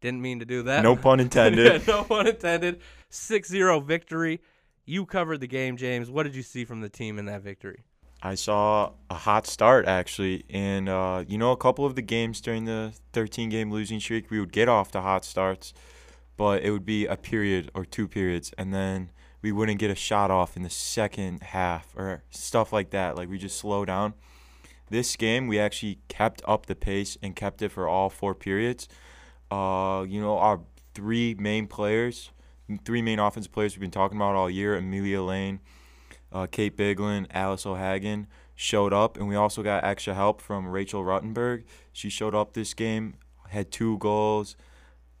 Didn't mean to do that. No pun intended. no pun intended. 6-0 victory. You covered the game, James. What did you see from the team in that victory? I saw a hot start actually, and uh, you know, a couple of the games during the 13 game losing streak, we would get off the hot starts, but it would be a period or two periods, and then we wouldn't get a shot off in the second half or stuff like that. Like we just slow down. This game, we actually kept up the pace and kept it for all four periods. Uh, you know, our three main players, three main offensive players we've been talking about all year, Amelia Lane, uh, Kate Biglin, Alice O'Hagan, showed up, and we also got extra help from Rachel Ruttenberg. She showed up this game, had two goals.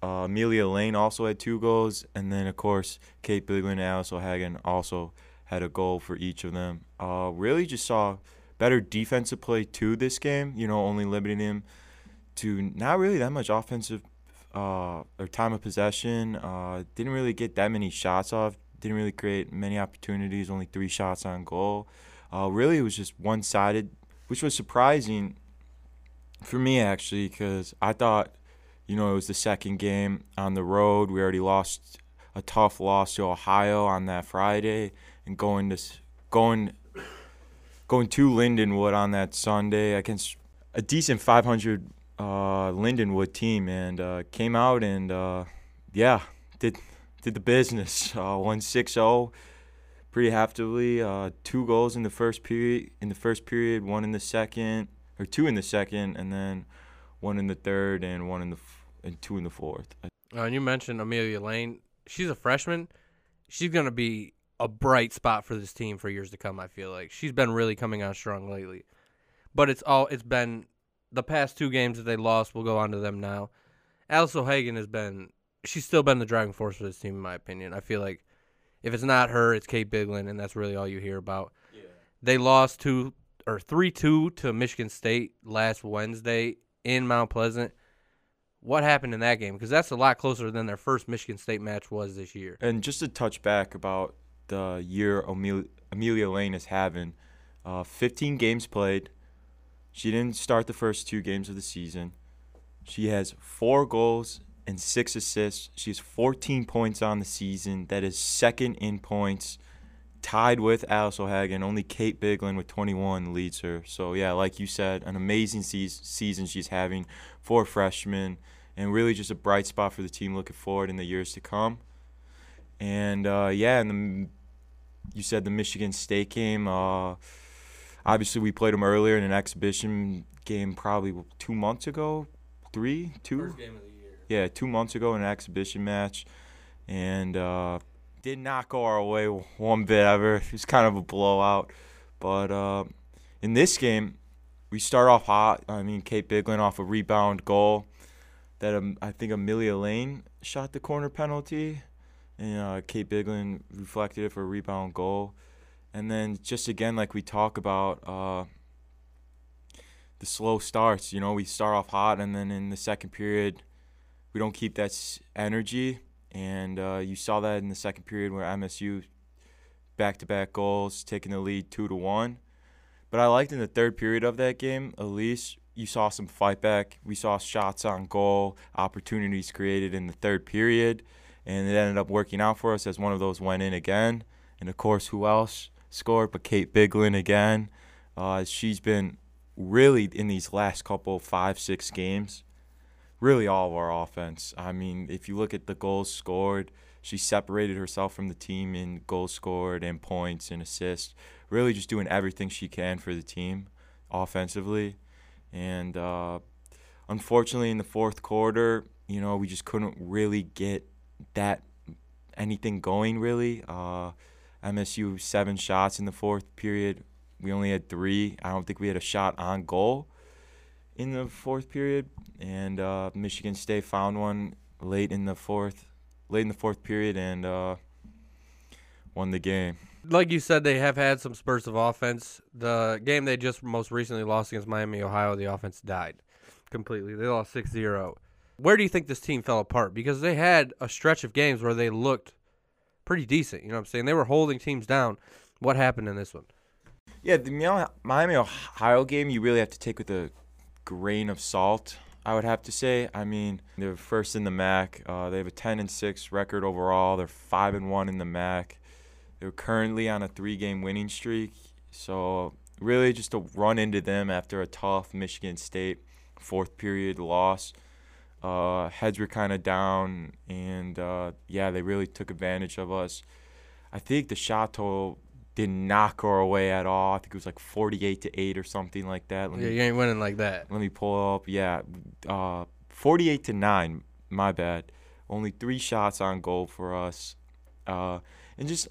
Uh, Amelia Lane also had two goals, and then of course Kate Biglin and Alice O'Hagan also had a goal for each of them. Uh, really just saw better defensive play too this game. You know, only limiting him to not really that much offensive uh, or time of possession. Uh, didn't really get that many shots off. Didn't really create many opportunities. Only three shots on goal. Uh, really, it was just one sided, which was surprising for me actually, because I thought you know, it was the second game on the road. We already lost a tough loss to Ohio on that Friday, and going to going going to Lindenwood on that Sunday against a decent 500 uh, Lindenwood team, and uh, came out and uh, yeah, did did the business. Uh, won 6-0 pretty heftily. Uh, two goals in the first period. In the first period, one in the second, or two in the second, and then one in the third and one in the f- and two in the fourth. Uh, and you mentioned Amelia Lane. She's a freshman. She's to be a bright spot for this team for years to come. I feel like she's been really coming on strong lately. But it's all it's been the past two games that they lost. We'll go on to them now. Alice O'Hagan has been she's still been the driving force for this team in my opinion. I feel like if it's not her, it's Kate Biglin, and that's really all you hear about. Yeah. They lost two or three two to Michigan State last Wednesday in Mount Pleasant. What happened in that game? Because that's a lot closer than their first Michigan State match was this year. And just to touch back about the year Amelia, Amelia Lane is having, uh, 15 games played. She didn't start the first two games of the season. She has four goals and six assists. She has 14 points on the season. That is second in points tied with Alice O'Hagan. Only Kate Biglin with 21 leads her. So yeah, like you said, an amazing se- season she's having for freshmen, and really just a bright spot for the team looking forward in the years to come. And uh, yeah, and the, you said the Michigan State game. Uh, obviously, we played them earlier in an exhibition game, probably two months ago, three, two. Yeah, two months ago in an exhibition match, and. Uh, did not go our way one bit ever. It was kind of a blowout. But uh, in this game, we start off hot. I mean, Kate Biglin off a rebound goal that um, I think Amelia Lane shot the corner penalty, and uh, Kate Biglin reflected it for a rebound goal. And then just again, like we talk about, uh, the slow starts. You know, we start off hot, and then in the second period, we don't keep that energy and uh, you saw that in the second period where MSU back-to-back goals, taking the lead two to one. But I liked in the third period of that game, at least you saw some fight back. We saw shots on goal, opportunities created in the third period, and it ended up working out for us as one of those went in again. And of course, who else scored but Kate Biglin again? Uh, she's been really in these last couple five six games really all of our offense. I mean, if you look at the goals scored, she separated herself from the team in goals scored and points and assists. Really, just doing everything she can for the team offensively. And uh, unfortunately, in the fourth quarter, you know, we just couldn't really get that anything going. Really, uh, MSU seven shots in the fourth period. We only had three. I don't think we had a shot on goal in the fourth period, and uh, Michigan State found one late in the fourth, late in the fourth period, and uh, won the game. Like you said, they have had some spurts of offense. The game they just most recently lost against Miami, Ohio, the offense died completely. They lost 6-0. Where do you think this team fell apart? Because they had a stretch of games where they looked pretty decent. You know what I'm saying? They were holding teams down. What happened in this one? Yeah, the Miami Ohio game you really have to take with a grain of salt. I would have to say. I mean, they're first in the MAC. Uh, they have a 10 and 6 record overall. They're 5 and 1 in the MAC. They're currently on a three-game winning streak. So really, just to run into them after a tough Michigan State fourth period loss. Uh, heads were kind of down, and uh, yeah, they really took advantage of us. I think the shot total did not go away at all. I think it was like 48 to 8 or something like that. Let yeah, me, you ain't winning like that. Let me pull up. Yeah, uh, 48 to 9. My bad. Only three shots on goal for us. Uh, and just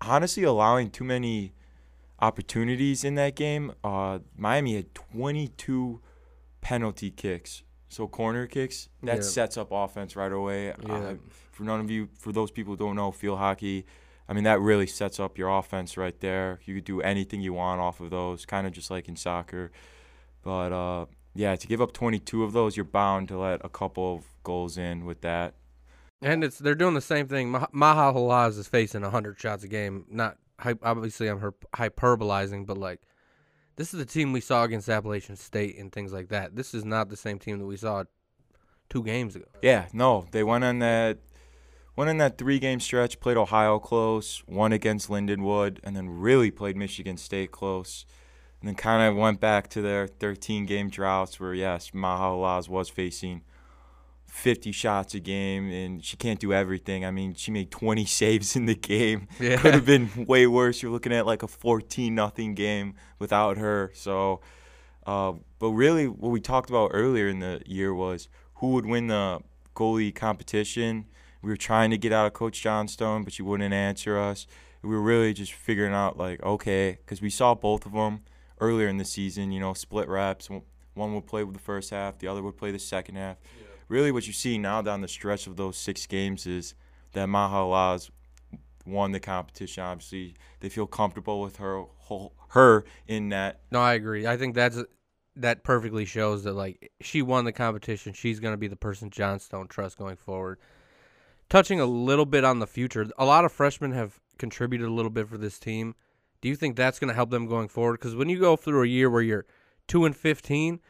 honestly allowing too many opportunities in that game. Uh, Miami had 22 penalty kicks. So corner kicks that yeah. sets up offense right away. Yeah. Uh, for none of you, for those people who don't know field hockey, I mean, that really sets up your offense right there. You could do anything you want off of those, kind of just like in soccer. But uh, yeah, to give up 22 of those, you're bound to let a couple of goals in with that. And it's they're doing the same thing. Maha Halaz is facing 100 shots a game. Not obviously I'm hyperbolizing, but like this is the team we saw against Appalachian State and things like that. This is not the same team that we saw two games ago. Yeah, no, they went on that went in that three game stretch, played Ohio close, won against Lindenwood, and then really played Michigan State close. And then kind of went back to their 13 game droughts where, yes, Maha Laz was facing 50 shots a game, and she can't do everything. I mean, she made 20 saves in the game. Yeah. Could have been way worse. You're looking at like a 14 nothing game without her. So, uh, but really, what we talked about earlier in the year was who would win the goalie competition we were trying to get out of Coach Johnstone, but she wouldn't answer us. We were really just figuring out like, okay, because we saw both of them earlier in the season. You know, split reps. One would play with the first half, the other would play the second half. Yeah. Really, what you see now down the stretch of those six games is that Maha Laz won the competition. Obviously, they feel comfortable with her whole, her in that. No, I agree. I think that's that perfectly shows that like she won the competition. She's going to be the person Johnstone trusts going forward touching a little bit on the future, a lot of freshmen have contributed a little bit for this team. Do you think that's going to help them going forward? Because when you go through a year where you're two and fifteen,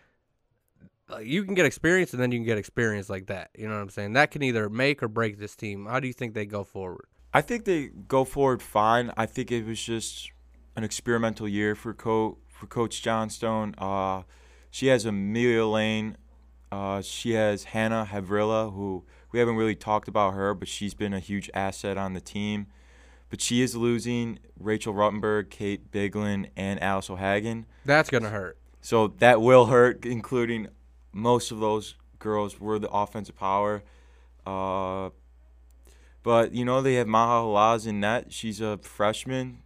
you can get experience, and then you can get experience like that. You know what I'm saying? That can either make or break this team. How do you think they go forward? I think they go forward fine. I think it was just an experimental year for coach for Coach Johnstone. Uh, she has Amelia Lane. Uh, she has Hannah Havrilla, who we haven't really talked about her, but she's been a huge asset on the team. But she is losing Rachel Ruttenberg, Kate Biglin, and Alice O'Hagan. That's going to hurt. So that will hurt, including most of those girls were the offensive power. Uh, but, you know, they have Maha Halaz in net. She's a freshman.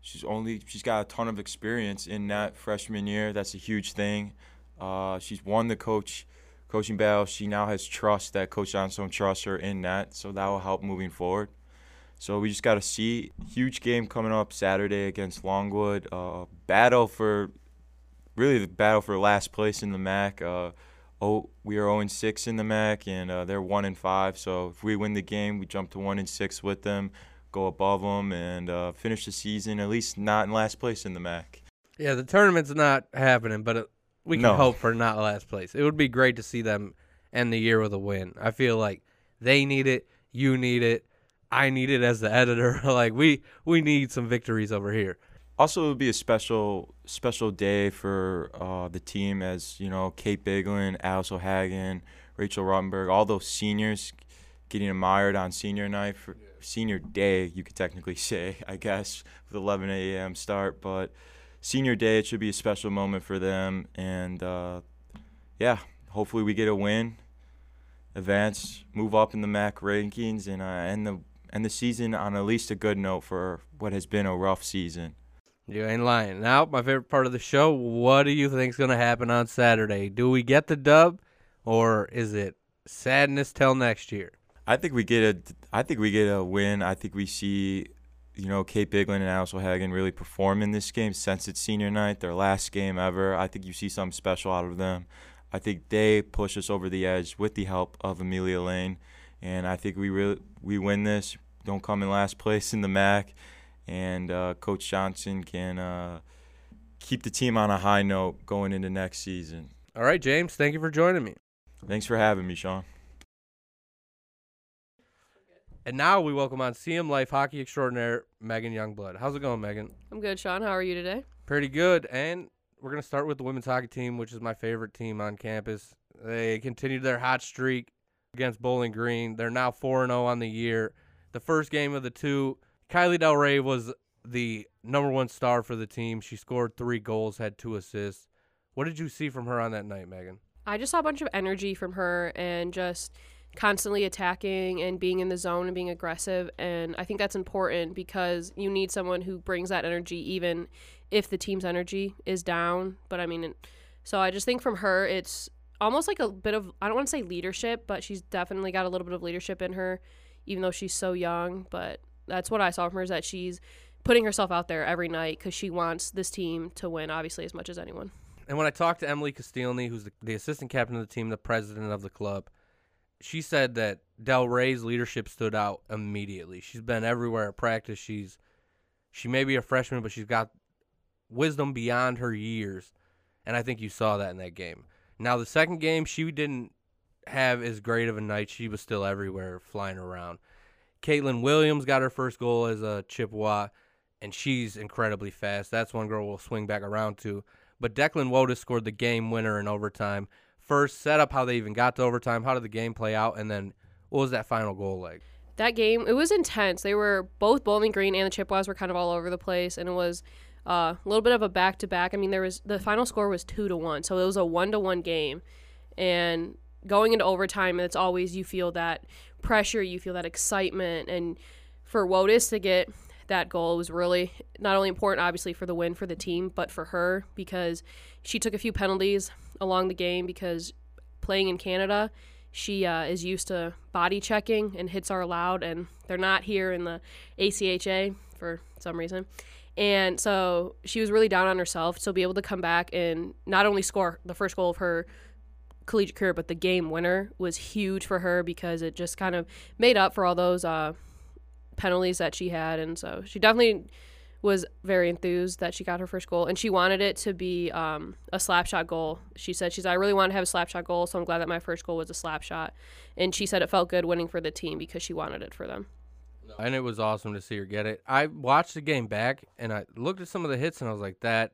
She's only she's got a ton of experience in that freshman year. That's a huge thing. Uh, she's won the coach coaching battle. She now has trust that Coach Johnstone trusts her in that, so that will help moving forward. So we just got to see. Huge game coming up Saturday against Longwood. Uh, battle for, really the battle for last place in the MAC. Uh, oh, we are 0 6 in the MAC, and uh, they're 1 and 5. So if we win the game, we jump to 1 and 6 with them, go above them, and uh, finish the season at least not in last place in the MAC. Yeah, the tournament's not happening, but we can no. hope for not last place. It would be great to see them end the year with a win. I feel like they need it, you need it, I need it as the editor. like we we need some victories over here. Also, it would be a special special day for uh, the team, as you know, Kate Biglin, Alice O'Hagan, Rachel Ruttenberg, all those seniors getting admired on senior night for senior day. You could technically say, I guess, with 11 a.m. start, but senior day, it should be a special moment for them. And uh, yeah, hopefully we get a win, advance, move up in the MAC rankings, and uh, end the end the season on at least a good note for what has been a rough season. You ain't lying. Now, my favorite part of the show. What do you think's gonna happen on Saturday? Do we get the dub, or is it sadness till next year? I think we get a. I think we get a win. I think we see you know, Kate Biglin and Alice O'Hagan really perform in this game since it's senior night, their last game ever. I think you see something special out of them. I think they push us over the edge with the help of Amelia Lane, and I think we really we win this. Don't come in last place in the MAC, and uh, Coach Johnstone can uh, keep the team on a high note going into next season. All right, James, thank you for joining me. Thanks for having me, Sean. And now we welcome on CM Life hockey extraordinaire Megan Youngblood. How's it going, Megan? I'm good, Sean. How are you today? Pretty good. And we're going to start with the women's hockey team, which is my favorite team on campus. They continued their hot streak against Bowling Green. They're now 4 0 on the year. The first game of the two, Kylie Del Rey was the number one star for the team. She scored three goals, had two assists. What did you see from her on that night, Megan? I just saw a bunch of energy from her and just constantly attacking and being in the zone and being aggressive. And I think that's important because you need someone who brings that energy even if the team's energy is down. But I mean, so I just think from her, it's almost like a bit of, I don't want to say leadership, but she's definitely got a little bit of leadership in her, even though she's so young. But that's what I saw from her is that she's putting herself out there every night because she wants this team to win, obviously, as much as anyone. And when I talked to Emily Castilny, who's the, the assistant captain of the team, the president of the club, she said that Del Rey's leadership stood out immediately. She's been everywhere at practice. She's she may be a freshman, but she's got wisdom beyond her years, and I think you saw that in that game. Now the second game, she didn't have as great of a night. She was still everywhere, flying around. Caitlin Williams got her first goal as a Chippewa, and she's incredibly fast. That's one girl we'll swing back around to. But Declan Wotus scored the game winner in overtime. First, set up how they even got to overtime. How did the game play out? And then what was that final goal like? That game, it was intense. They were both Bowling Green and the Chippewas were kind of all over the place, and it was uh, a little bit of a back to back. I mean, there was the final score was two to one, so it was a one to one game. And going into overtime, it's always you feel that pressure, you feel that excitement, and for Wotus to get that goal was really not only important, obviously, for the win for the team, but for her because she took a few penalties along the game because playing in Canada, she uh, is used to body checking and hits are allowed, and they're not here in the ACHA for some reason. And so she was really down on herself. So be able to come back and not only score the first goal of her collegiate career, but the game winner was huge for her because it just kind of made up for all those uh, penalties that she had. And so she definitely was very enthused that she got her first goal and she wanted it to be um, a slap shot goal. She said, she's, I really want to have a slap shot goal. So I'm glad that my first goal was a slap shot. And she said it felt good winning for the team because she wanted it for them. And it was awesome to see her get it. I watched the game back and I looked at some of the hits and I was like, that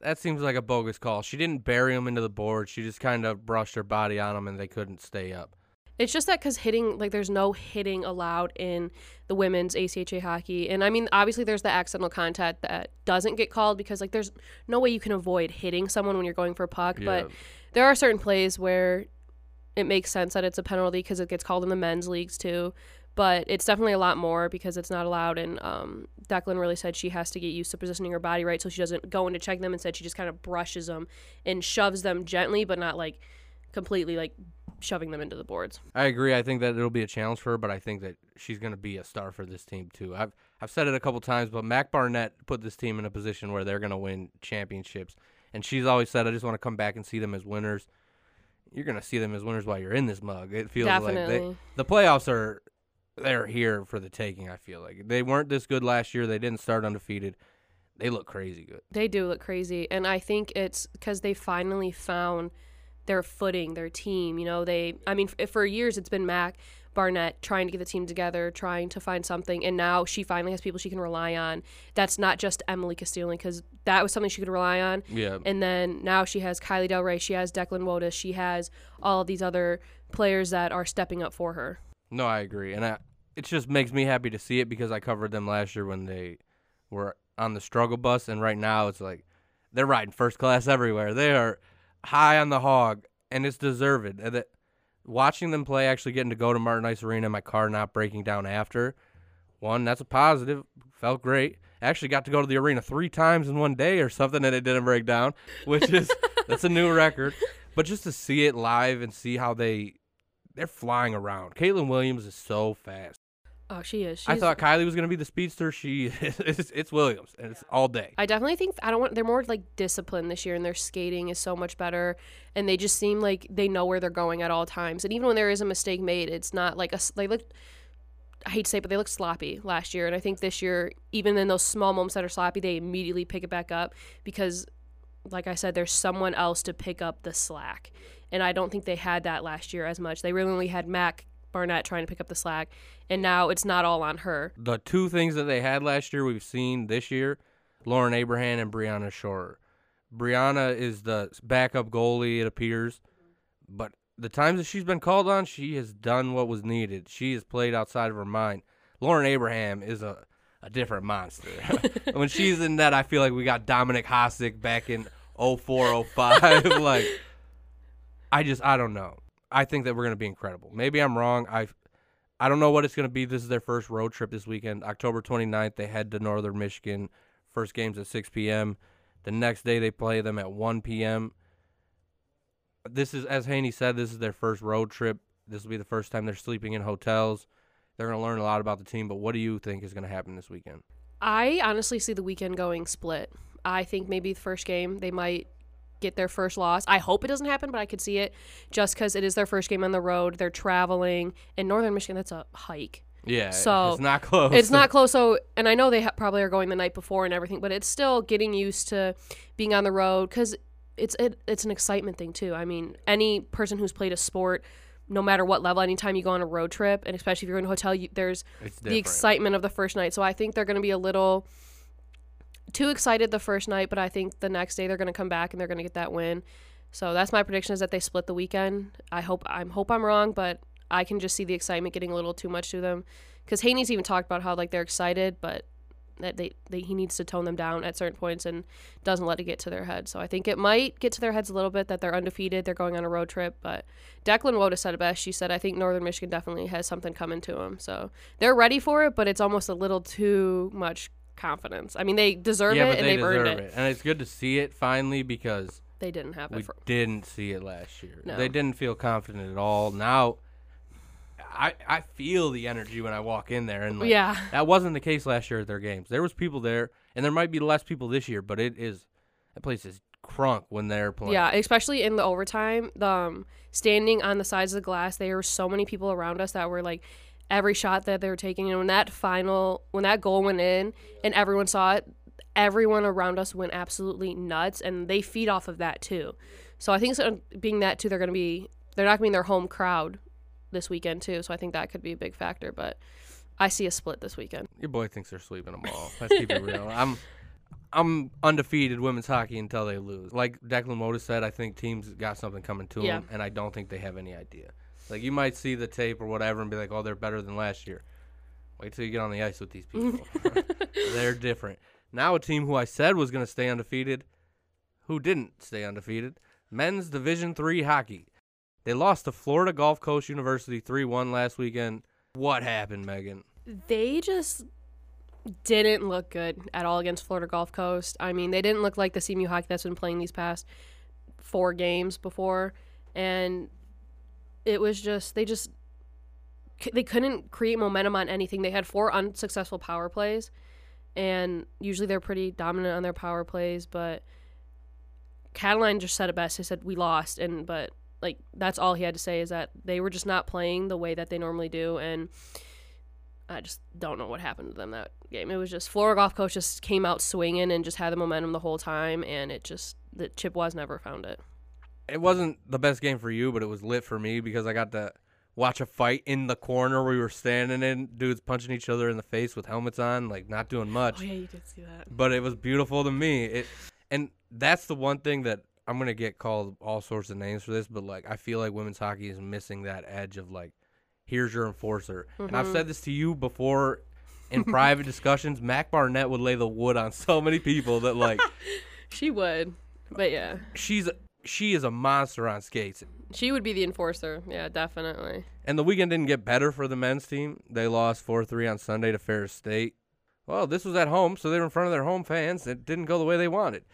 that seems like a bogus call. She didn't bury them into the board. She just kind of brushed her body on them and they couldn't stay up. It's just that because hitting, like, there's no hitting allowed in the women's ACHA hockey. And I mean, obviously, there's the accidental contact that doesn't get called because, like, there's no way you can avoid hitting someone when you're going for a puck. Yeah. But there are certain plays where it makes sense that it's a penalty because it gets called in the men's leagues too. But it's definitely a lot more because it's not allowed. And um, Declan really said she has to get used to positioning her body right so she doesn't go in to check them. Instead, she just kind of brushes them and shoves them gently, but not like completely like shoving them into the boards. I agree. I think that it'll be a challenge for her, but I think that she's going to be a star for this team too. I've I've said it a couple times, but Mac Barnett put this team in a position where they're going to win championships, and she's always said, "I just want to come back and see them as winners." You're going to see them as winners while you're in this mug. It feels like they, the playoffs are they're here for the taking. I feel like they weren't this good last year. They didn't start undefeated. They look crazy good. They do look crazy, and I think it's because they finally found their footing, their team. You know, they. I mean, f- for years it's been Mac Barnett trying to get the team together, trying to find something, and now she finally has people she can rely on. That's not just Emily Castillo, because that was something she could rely on. Yeah. And then now she has Kylie Del Rey, she has Declan Wotus, she has all of these other players that are stepping up for her. No, I agree, and I, it just makes me happy to see it because I covered them last year when they were on the struggle bus, and right now it's like they're riding first class everywhere. They are high on the hog, and it's deserved. And that, watching them play, actually getting to go to Martin Ice Arena, my car not breaking down after, one that's a positive. Felt great. Actually got to go to the arena three times in one day or something, and it didn't break down, which is that's a new record. But just to see it live and see how they they're flying around. Caitlin Williams is so fast. Oh, she is. She's, I thought Kylie was gonna be the speedster. She it's, it's Williams, and it's all day. I definitely think I don't want. They're more like disciplined this year, and their skating is so much better, and they just seem like they know where they're going at all times. And even when there is a mistake made, it's not like a. s- They look. I hate to say, it, but they looked sloppy last year, and I think this year, even in those small moments that are sloppy, they immediately pick it back up because like I said, there's someone else to pick up the slack. And I don't think they had that last year as much. They really only had Mac Barnett trying to pick up the slack, and now it's not all on her. The two things that they had last year, we've seen this year Lauren Abraham and Brianna Shore. Brianna is the backup goalie, it appears. But the times that she's been called on, she has done what was needed. She has played outside of her mind. Lauren Abraham is a, a different monster. when she's in that, I feel like we got Dominik Hasek back in 04, 05. like, I just, I don't know. I think that we're going to be incredible. Maybe I'm wrong. I I don't know what it's going to be. This is their first road trip this weekend. October 29th, they head to Northern Michigan. First game's at 6 p.m. The next day, they play them at 1 p.m. This is, as Haney said, this is their first road trip. This will be the first time they're sleeping in hotels. They're going to learn a lot about the team, but what do you think is going to happen this weekend? I honestly see the weekend going split. I think maybe the first game they might get their first loss. I hope it doesn't happen, but I could see it just because it is their first game on the road. They're traveling in Northern Michigan. That's a hike. Yeah, So, it's not close. It's not close. So, and I know they ha- probably are going the night before and everything, but it's still getting used to being on the road because it's it, it's an excitement thing too. I mean, any person who's played a sport, no matter what level, anytime you go on a road trip, and especially if you're in a hotel, you, there's the excitement of the first night. So I think they're going to be a little too excited the first night, but I think the next day they're going to come back and they're going to get that win. So that's my prediction is that they split the weekend. I hope I'm hope I'm wrong, but I can just see the excitement getting a little too much to them because Haney's even talked about how like they're excited, but that they, they he needs to tone them down at certain points and doesn't let it get to their head. So I think it might get to their heads a little bit that they're undefeated, they're going on a road trip. But Declan Wotus said it best. She said, "I think Northern Michigan definitely has something coming to them, so they're ready for it, but it's almost a little too much confidence. I mean, they deserve yeah, it and they earned it. it. and it's good to see it finally because They didn't have we it. For, didn't see it last year. No. They didn't feel confident at all. Now, I I feel the energy when I walk in there, and like, yeah, that wasn't the case last year at their games. There was people there, and there might be less people this year, but it is that place is crunk when they're playing. yeah, especially in the overtime. The um, standing on the sides of the glass, there were so many people around us that were like. Every shot that they were taking, and when that final, when that goal went in, and everyone saw it, everyone around us went absolutely nuts, and they feed off of that too. So I think so, being that too, they're going to be, they're not going to be in their home crowd this weekend too. So I think that could be a big factor. But I see a split this weekend. Your boy thinks they're sweeping them all. Let's keep it real. I'm I'm undefeated women's hockey until they lose. Like Declan Wotus said, I think teams got something coming to Yeah. them, and I don't think they have any idea. Like you might see the tape or whatever and be like, "Oh, they're better than last year." Wait till you get on the ice with these people. they're different. Now a team who I said was going to stay undefeated, who didn't stay undefeated, men's Division Three hockey. They lost to Florida Gulf Coast University three one last weekend. What happened, Megan? they just didn't look good at all against Florida Gulf Coast. I mean, they didn't look like the CMU hockey that's been playing these past four games before, and it was just they just they couldn't create momentum on anything. They had four unsuccessful power plays, and usually they're pretty dominant on their power plays, but Cataline just said it best. He said we lost, and but like that's all he had to say is that they were just not playing the way that they normally do, and I just don't know what happened to them that game. It was just Florida Gulf Coast just came out swinging and just had the momentum the whole time, and it just the Chippewas never found it. It wasn't the best game for you, but it was lit for me because I got to watch a fight in the corner we were standing in. Dudes punching each other in the face with helmets on, like not doing much. Oh yeah, you did see that. But it was beautiful to me. It and that's the one thing that I'm gonna get called all sorts of names for this, but like I feel like women's hockey is missing that edge of like, here's your enforcer. And I've said mm-hmm. this to you before in private discussions. Mac Barnett would lay the wood on so many people that like She would, but yeah, she's she is a monster on skates. she would be the enforcer. Yeah, definitely. And the weekend didn't get better for the men's team. They lost 4 3 on Sunday to Ferris State. Well, this was at home, so they were in front of their home fans. It didn't go the way they wanted.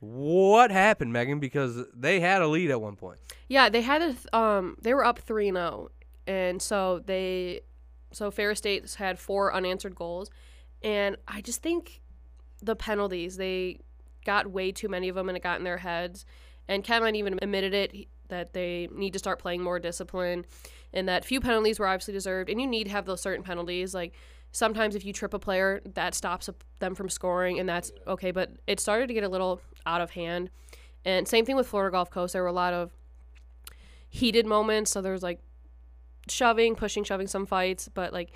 What happened, Megan? Because they had a lead at one point. Yeah, they had a th- um they were up 3 0 and so they so Ferris State had four unanswered goals and I just think the penalties they got way too many of them and it got in their heads and Cameron even admitted it that they need to start playing more discipline and that few penalties were obviously deserved. And you need to have those certain penalties. Like sometimes if you trip a player that stops them from scoring and that's okay. But it started to get a little out of hand. And same thing with Florida Gulf Coast. There were a lot of heated moments. So there was like shoving, pushing, shoving some fights, but like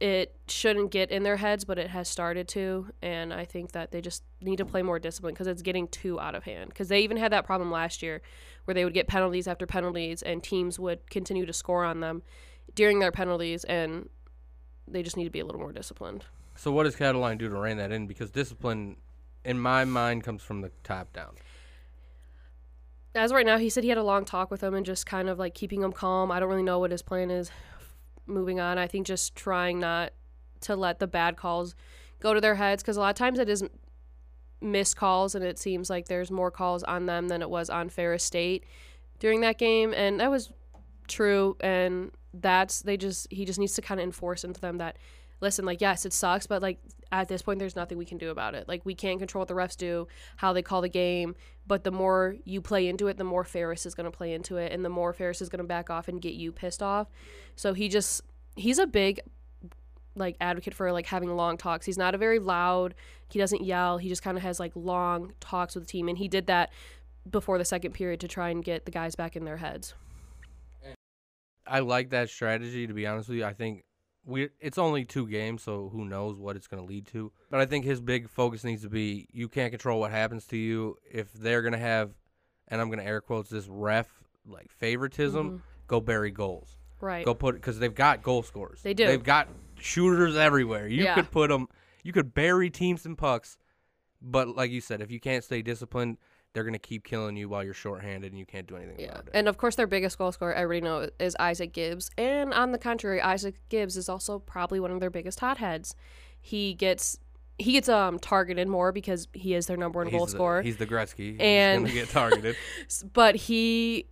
it shouldn't get in their heads, but it has started to. And I think that they just need to play more discipline because it's getting too out of hand. Because they even had that problem last year where they would get penalties after penalties and teams would continue to score on them during their penalties. And they just need to be a little more disciplined. So what does Cataline do to rein that in? Because discipline, in my mind, comes from the top down. as of right now, he said he had a long talk with him and just kind of like keeping him calm. I don't really know what his plan is moving on. I think just trying not to let the bad calls go to their heads because a lot of times it is missed calls and it seems like there's more calls on them than it was on Ferris State during that game. And that was true. And that's, they just, he just needs to kind of enforce into them that, listen, like, yes, it sucks, but like at this point, there's nothing we can do about it. Like, we can't control what the refs do, how they call the game, but the more you play into it, the more Ferris is going to play into it, and the more Ferris is going to back off and get you pissed off. So he just, he's a big, like, advocate for like having long talks. He's not a very loud, he doesn't yell, he just kind of has like long talks with the team, and he did that before the second period to try and get the guys back in their heads. I like that strategy. To be honest with you, I think we it's only two games, so who knows what it's going to lead to. But I think his big focus needs to be you can't control what happens to you. If they're going to have, and I'm going to air quotes this ref like favoritism, Mhm. go bury goals. Right. Go put because they've got goal scorers. They do. They've got shooters everywhere. You Yeah. could put them. You could bury teams and pucks. But like you said, if you can't stay disciplined, they're gonna keep killing you while you're shorthanded and you can't do anything Yeah, about it. and of course their biggest goal scorer, everybody know, is Isaac Gibbs. And on the contrary, Isaac Gibbs is also probably one of their biggest hotheads. He gets he gets um targeted more because he is their number one he's goal the, scorer. He's the Gretzky. And- he's get targeted. But he,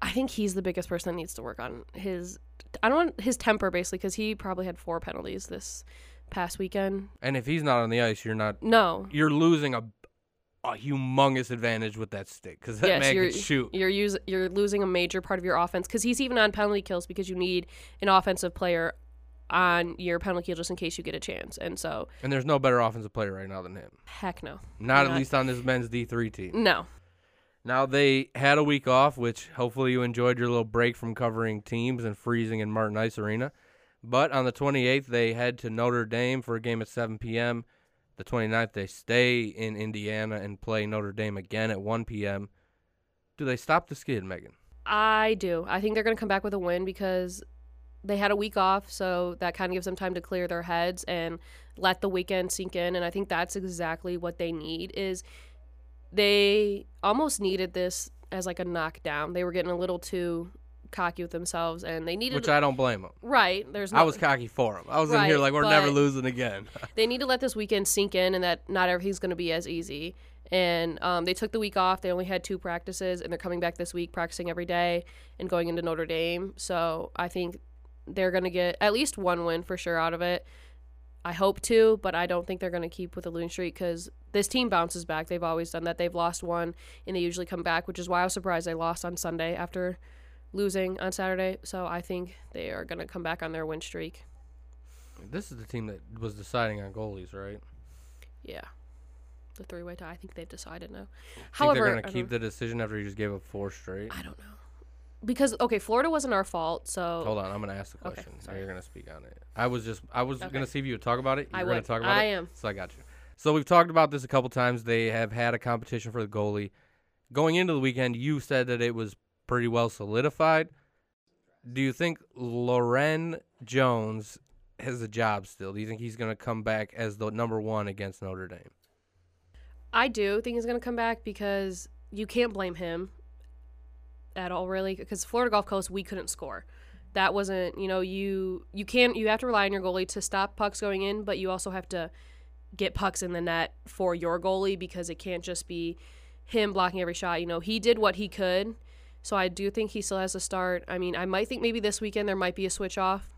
I think he's the biggest person that needs to work on his. I don't want his temper basically because he probably had four penalties this past weekend. and if he's not on the ice, you're not. No, You're losing a, a humongous advantage with that stick because that yes, man you're can shoot. you're use, you're losing a major part of your offense because he's even on penalty kills because you need an offensive player on your penalty kill just in case you get a chance. And so, And there's no better offensive player right now than him. heck no, Not at Not- least on this men's D3 team. no. Now they had a week off, which hopefully you enjoyed your little break from covering teams and freezing in Martin Ice Arena. But on the 28th, they head to Notre Dame for a game at 7 p.m. The 29th, they stay in Indiana and play Notre Dame again at 1 p.m. Do they stop the skid, Megan? I do. I think they're going to come back with a win because they had a week off, so that kind of gives them time to clear their heads and let the weekend sink in. And I think that's exactly what they need. Is they almost needed this as like a knockdown. They were getting a little too cocky with themselves, and they needed Which I don't blame them. right. There's no, I was cocky for them. I was in here like, we're never losing again. they need to let this weekend sink in and that not everything's going to be as easy. And um, they took the week off. They only had two practices, and they're coming back this week, practicing every day and going into Notre Dame. So I think they're going to get at least one win for sure out of it. I hope to, but I don't think they're going to keep with the losing streak because this team bounces back. They've always done that. They've lost one, and they usually come back, which is why I was surprised they lost on Sunday after losing on Saturday. So I think they are going to come back on their win streak. this is the team that was deciding on goalies, right? Yeah. The three way tie. I think they've decided now. Think However, they're going to keep the decision after you just gave up four straight? I don't know. Because okay, Florida wasn't our fault, so Hold on, I'm gonna ask the Okay, question. now sorry. you're gonna speak on it. I was just, I was Okay. gonna see if you would talk about it. You're I would. talk about I it. am. So I got you. So we've talked about this a couple times. They have had a competition for the goalie. Going into the weekend, you said that it was pretty well solidified. Do you think Loren Jones has a job still? Do you think he's gonna come back as the number one against Notre Dame? I do think he's gonna come back because you can't blame him at all, really. Because Florida Gulf Coast, we couldn't score. That wasn't, you know, you you can't you have to rely on your goalie to stop pucks going in, but you also have to get pucks in the net for your goalie because it can't just be him blocking every shot. You know, he did what he could. So I do think he still has a start. I mean, I might think maybe this weekend there might be a switch off.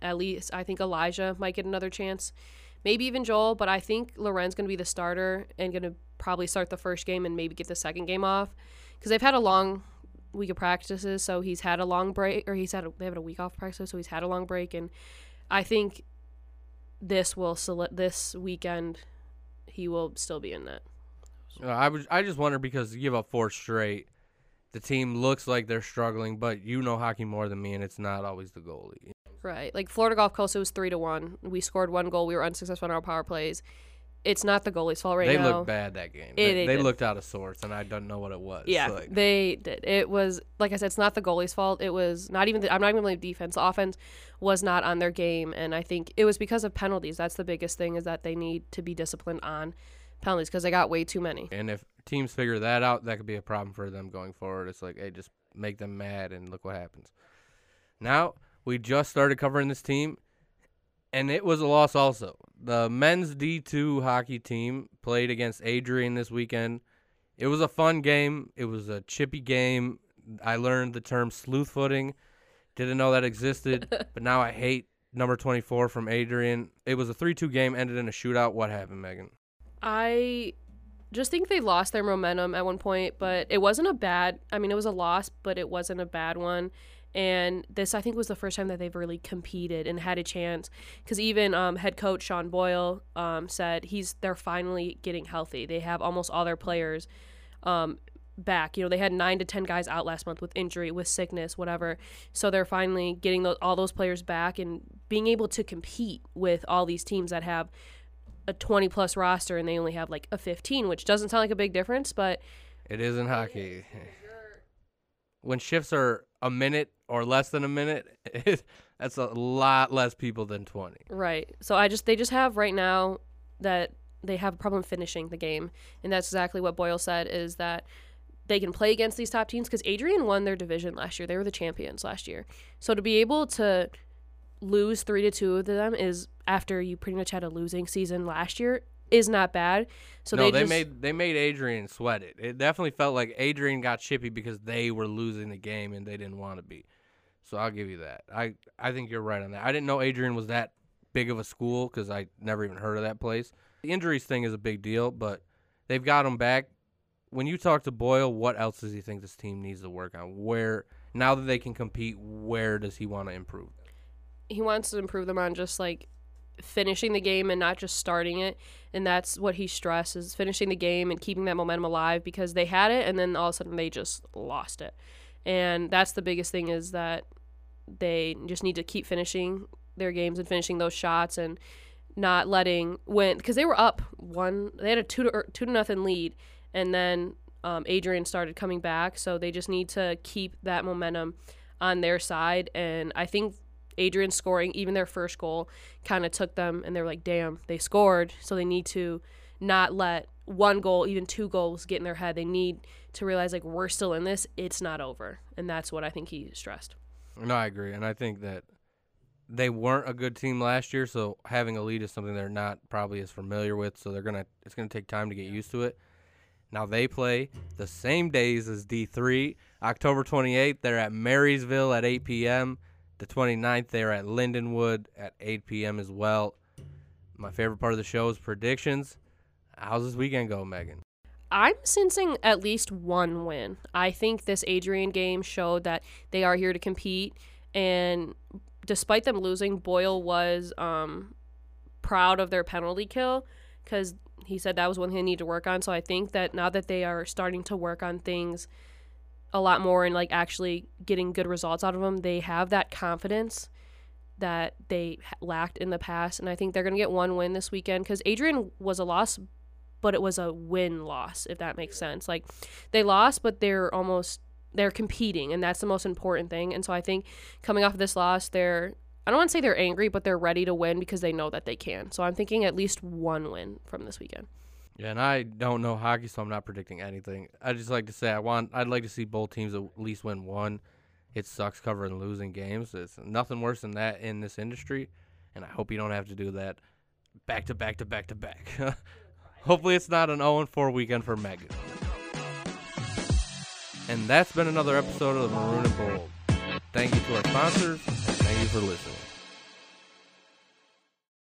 At least I think Elijah might get another chance. Maybe even Joel, but I think Loren's going to be the starter and going to probably start the first game and maybe get the second game off because they've had a long week of practices. So he's had a long break, or he's had a, they have a week off practice, so he's had a long break, and I think this will this weekend he will still be in that. I was I just wonder because you give up four straight, the team looks like they're struggling, but you know hockey more than me, and it's not always the goalie. Right. Like Florida Gulf Coast, it was three to one. We scored one goal. We were unsuccessful on our power plays. It's not the goalie's fault right they now. They looked bad that game. It- they they they looked out of sorts, and I don't know what it was. Yeah, Like, they did. It was like I said, it's not the goalie's fault. It was not even. The, I'm not even blaming defense. The offense was not on their game, and I think it was because of penalties. That's the biggest thing is that they need to be disciplined on penalties because they got way too many. and if teams figure that out, that could be a problem for them going forward. It's like, hey, just make them mad, and look what happens. Now we just started covering this team, and it was a loss. Also, the men's D2 hockey team played against Adrian this weekend. It was a fun game. It was a chippy game. I learned the term slew footing. Didn't know that existed, but now I hate number 24 from Adrian. It was a 3-2 game, ended in a shootout. What happened, Megan? I just think they lost their momentum at one point, but it wasn't a bad. I mean, it was a loss, but it wasn't a bad one. And this, I think, was the first time that they've really competed and had a chance. Because even um, head coach Sean Boyle um, said he's they're finally getting healthy. They have almost all their players um, back. You know, they had nine to ten guys out last month with injury, with sickness, whatever. So they're finally getting those, all those players back and being able to compete with all these teams that have a 20 plus roster and they only have like a 15, which doesn't sound like a big difference, but It is in hockey. When shifts are a minute or less than a minute, it, that's a lot less people than 20. right. So I just they just have right now that they have a problem finishing the game, and that's exactly what Boyle said is that they can play against these top teams because Adrian won their division last year. They were the champions last year. So to be able to lose three to two of them is after you pretty much had a losing season last year is not bad. So no, they, they, just, made they made Adrian sweat it. It definitely felt like Adrian got chippy because they were losing the game and they didn't want to be. So I'll give you that. I I think you're right on that. I didn't know Adrian was that big of a school because I never even heard of that place. The injuries thing is a big deal, but they've got him back. When you talk to Boyle, what else does he think this team needs to work on? Where now that they can compete, where does he want to improve? He wants to improve them on just like finishing the game and not just starting it and that's what he stresses finishing the game and keeping that momentum alive because they had it and then all of a sudden they just lost it. And that's the biggest thing is that they just need to keep finishing their games and finishing those shots and not letting when because they were up one they had a two to or two to nothing lead and then um, Adrian started coming back. So they just need to keep that momentum on their side. And I think Adrian scoring even their first goal kind of took them and they're like damn they scored so they need to not let one goal even two goals get in their head they need to realize like we're still in this it's not over and that's what I think he stressed No, I agree, and I think that they weren't a good team last year, so having a lead is something they're not probably as familiar with. So they're gonna it's gonna take time to get used to it. Now they play the same days as D three. October twenty eighth, they're at Marysville at eight p.m. The 29th, they're at Lindenwood at eight p.m. as well. My favorite part of the show is predictions. How's this weekend go, Megan? I'm sensing at least one win. I think this Adrian game showed that they are here to compete, and despite them losing, Boyle was um, proud of their penalty kill because he said that was one thing they need to work on. So I think that now that they are starting to work on things a lot more and like actually getting good results out of them, they have that confidence that they lacked in the past, and I think they're gonna get one win this weekend because Adrian was a loss but it was a win loss if that makes sense. Like they lost but they're almost they're competing and that's the most important thing and so i think coming off of this loss they're i don't want to say they're angry but they're ready to win because they know that they can. So i'm thinking at least one win from this weekend Yeah, and I don't know hockey, so I'm not predicting anything. I just like to say I want I'd like to see both teams at least win one. It sucks covering losing games. It's nothing worse than that in this industry, and I hope you don't have to do that back to back to back to back. Hopefully, it's not an 0 4 weekend for Megan. And that's been another episode of the Maroon and Bold. Thank you to our sponsors, and thank you for listening.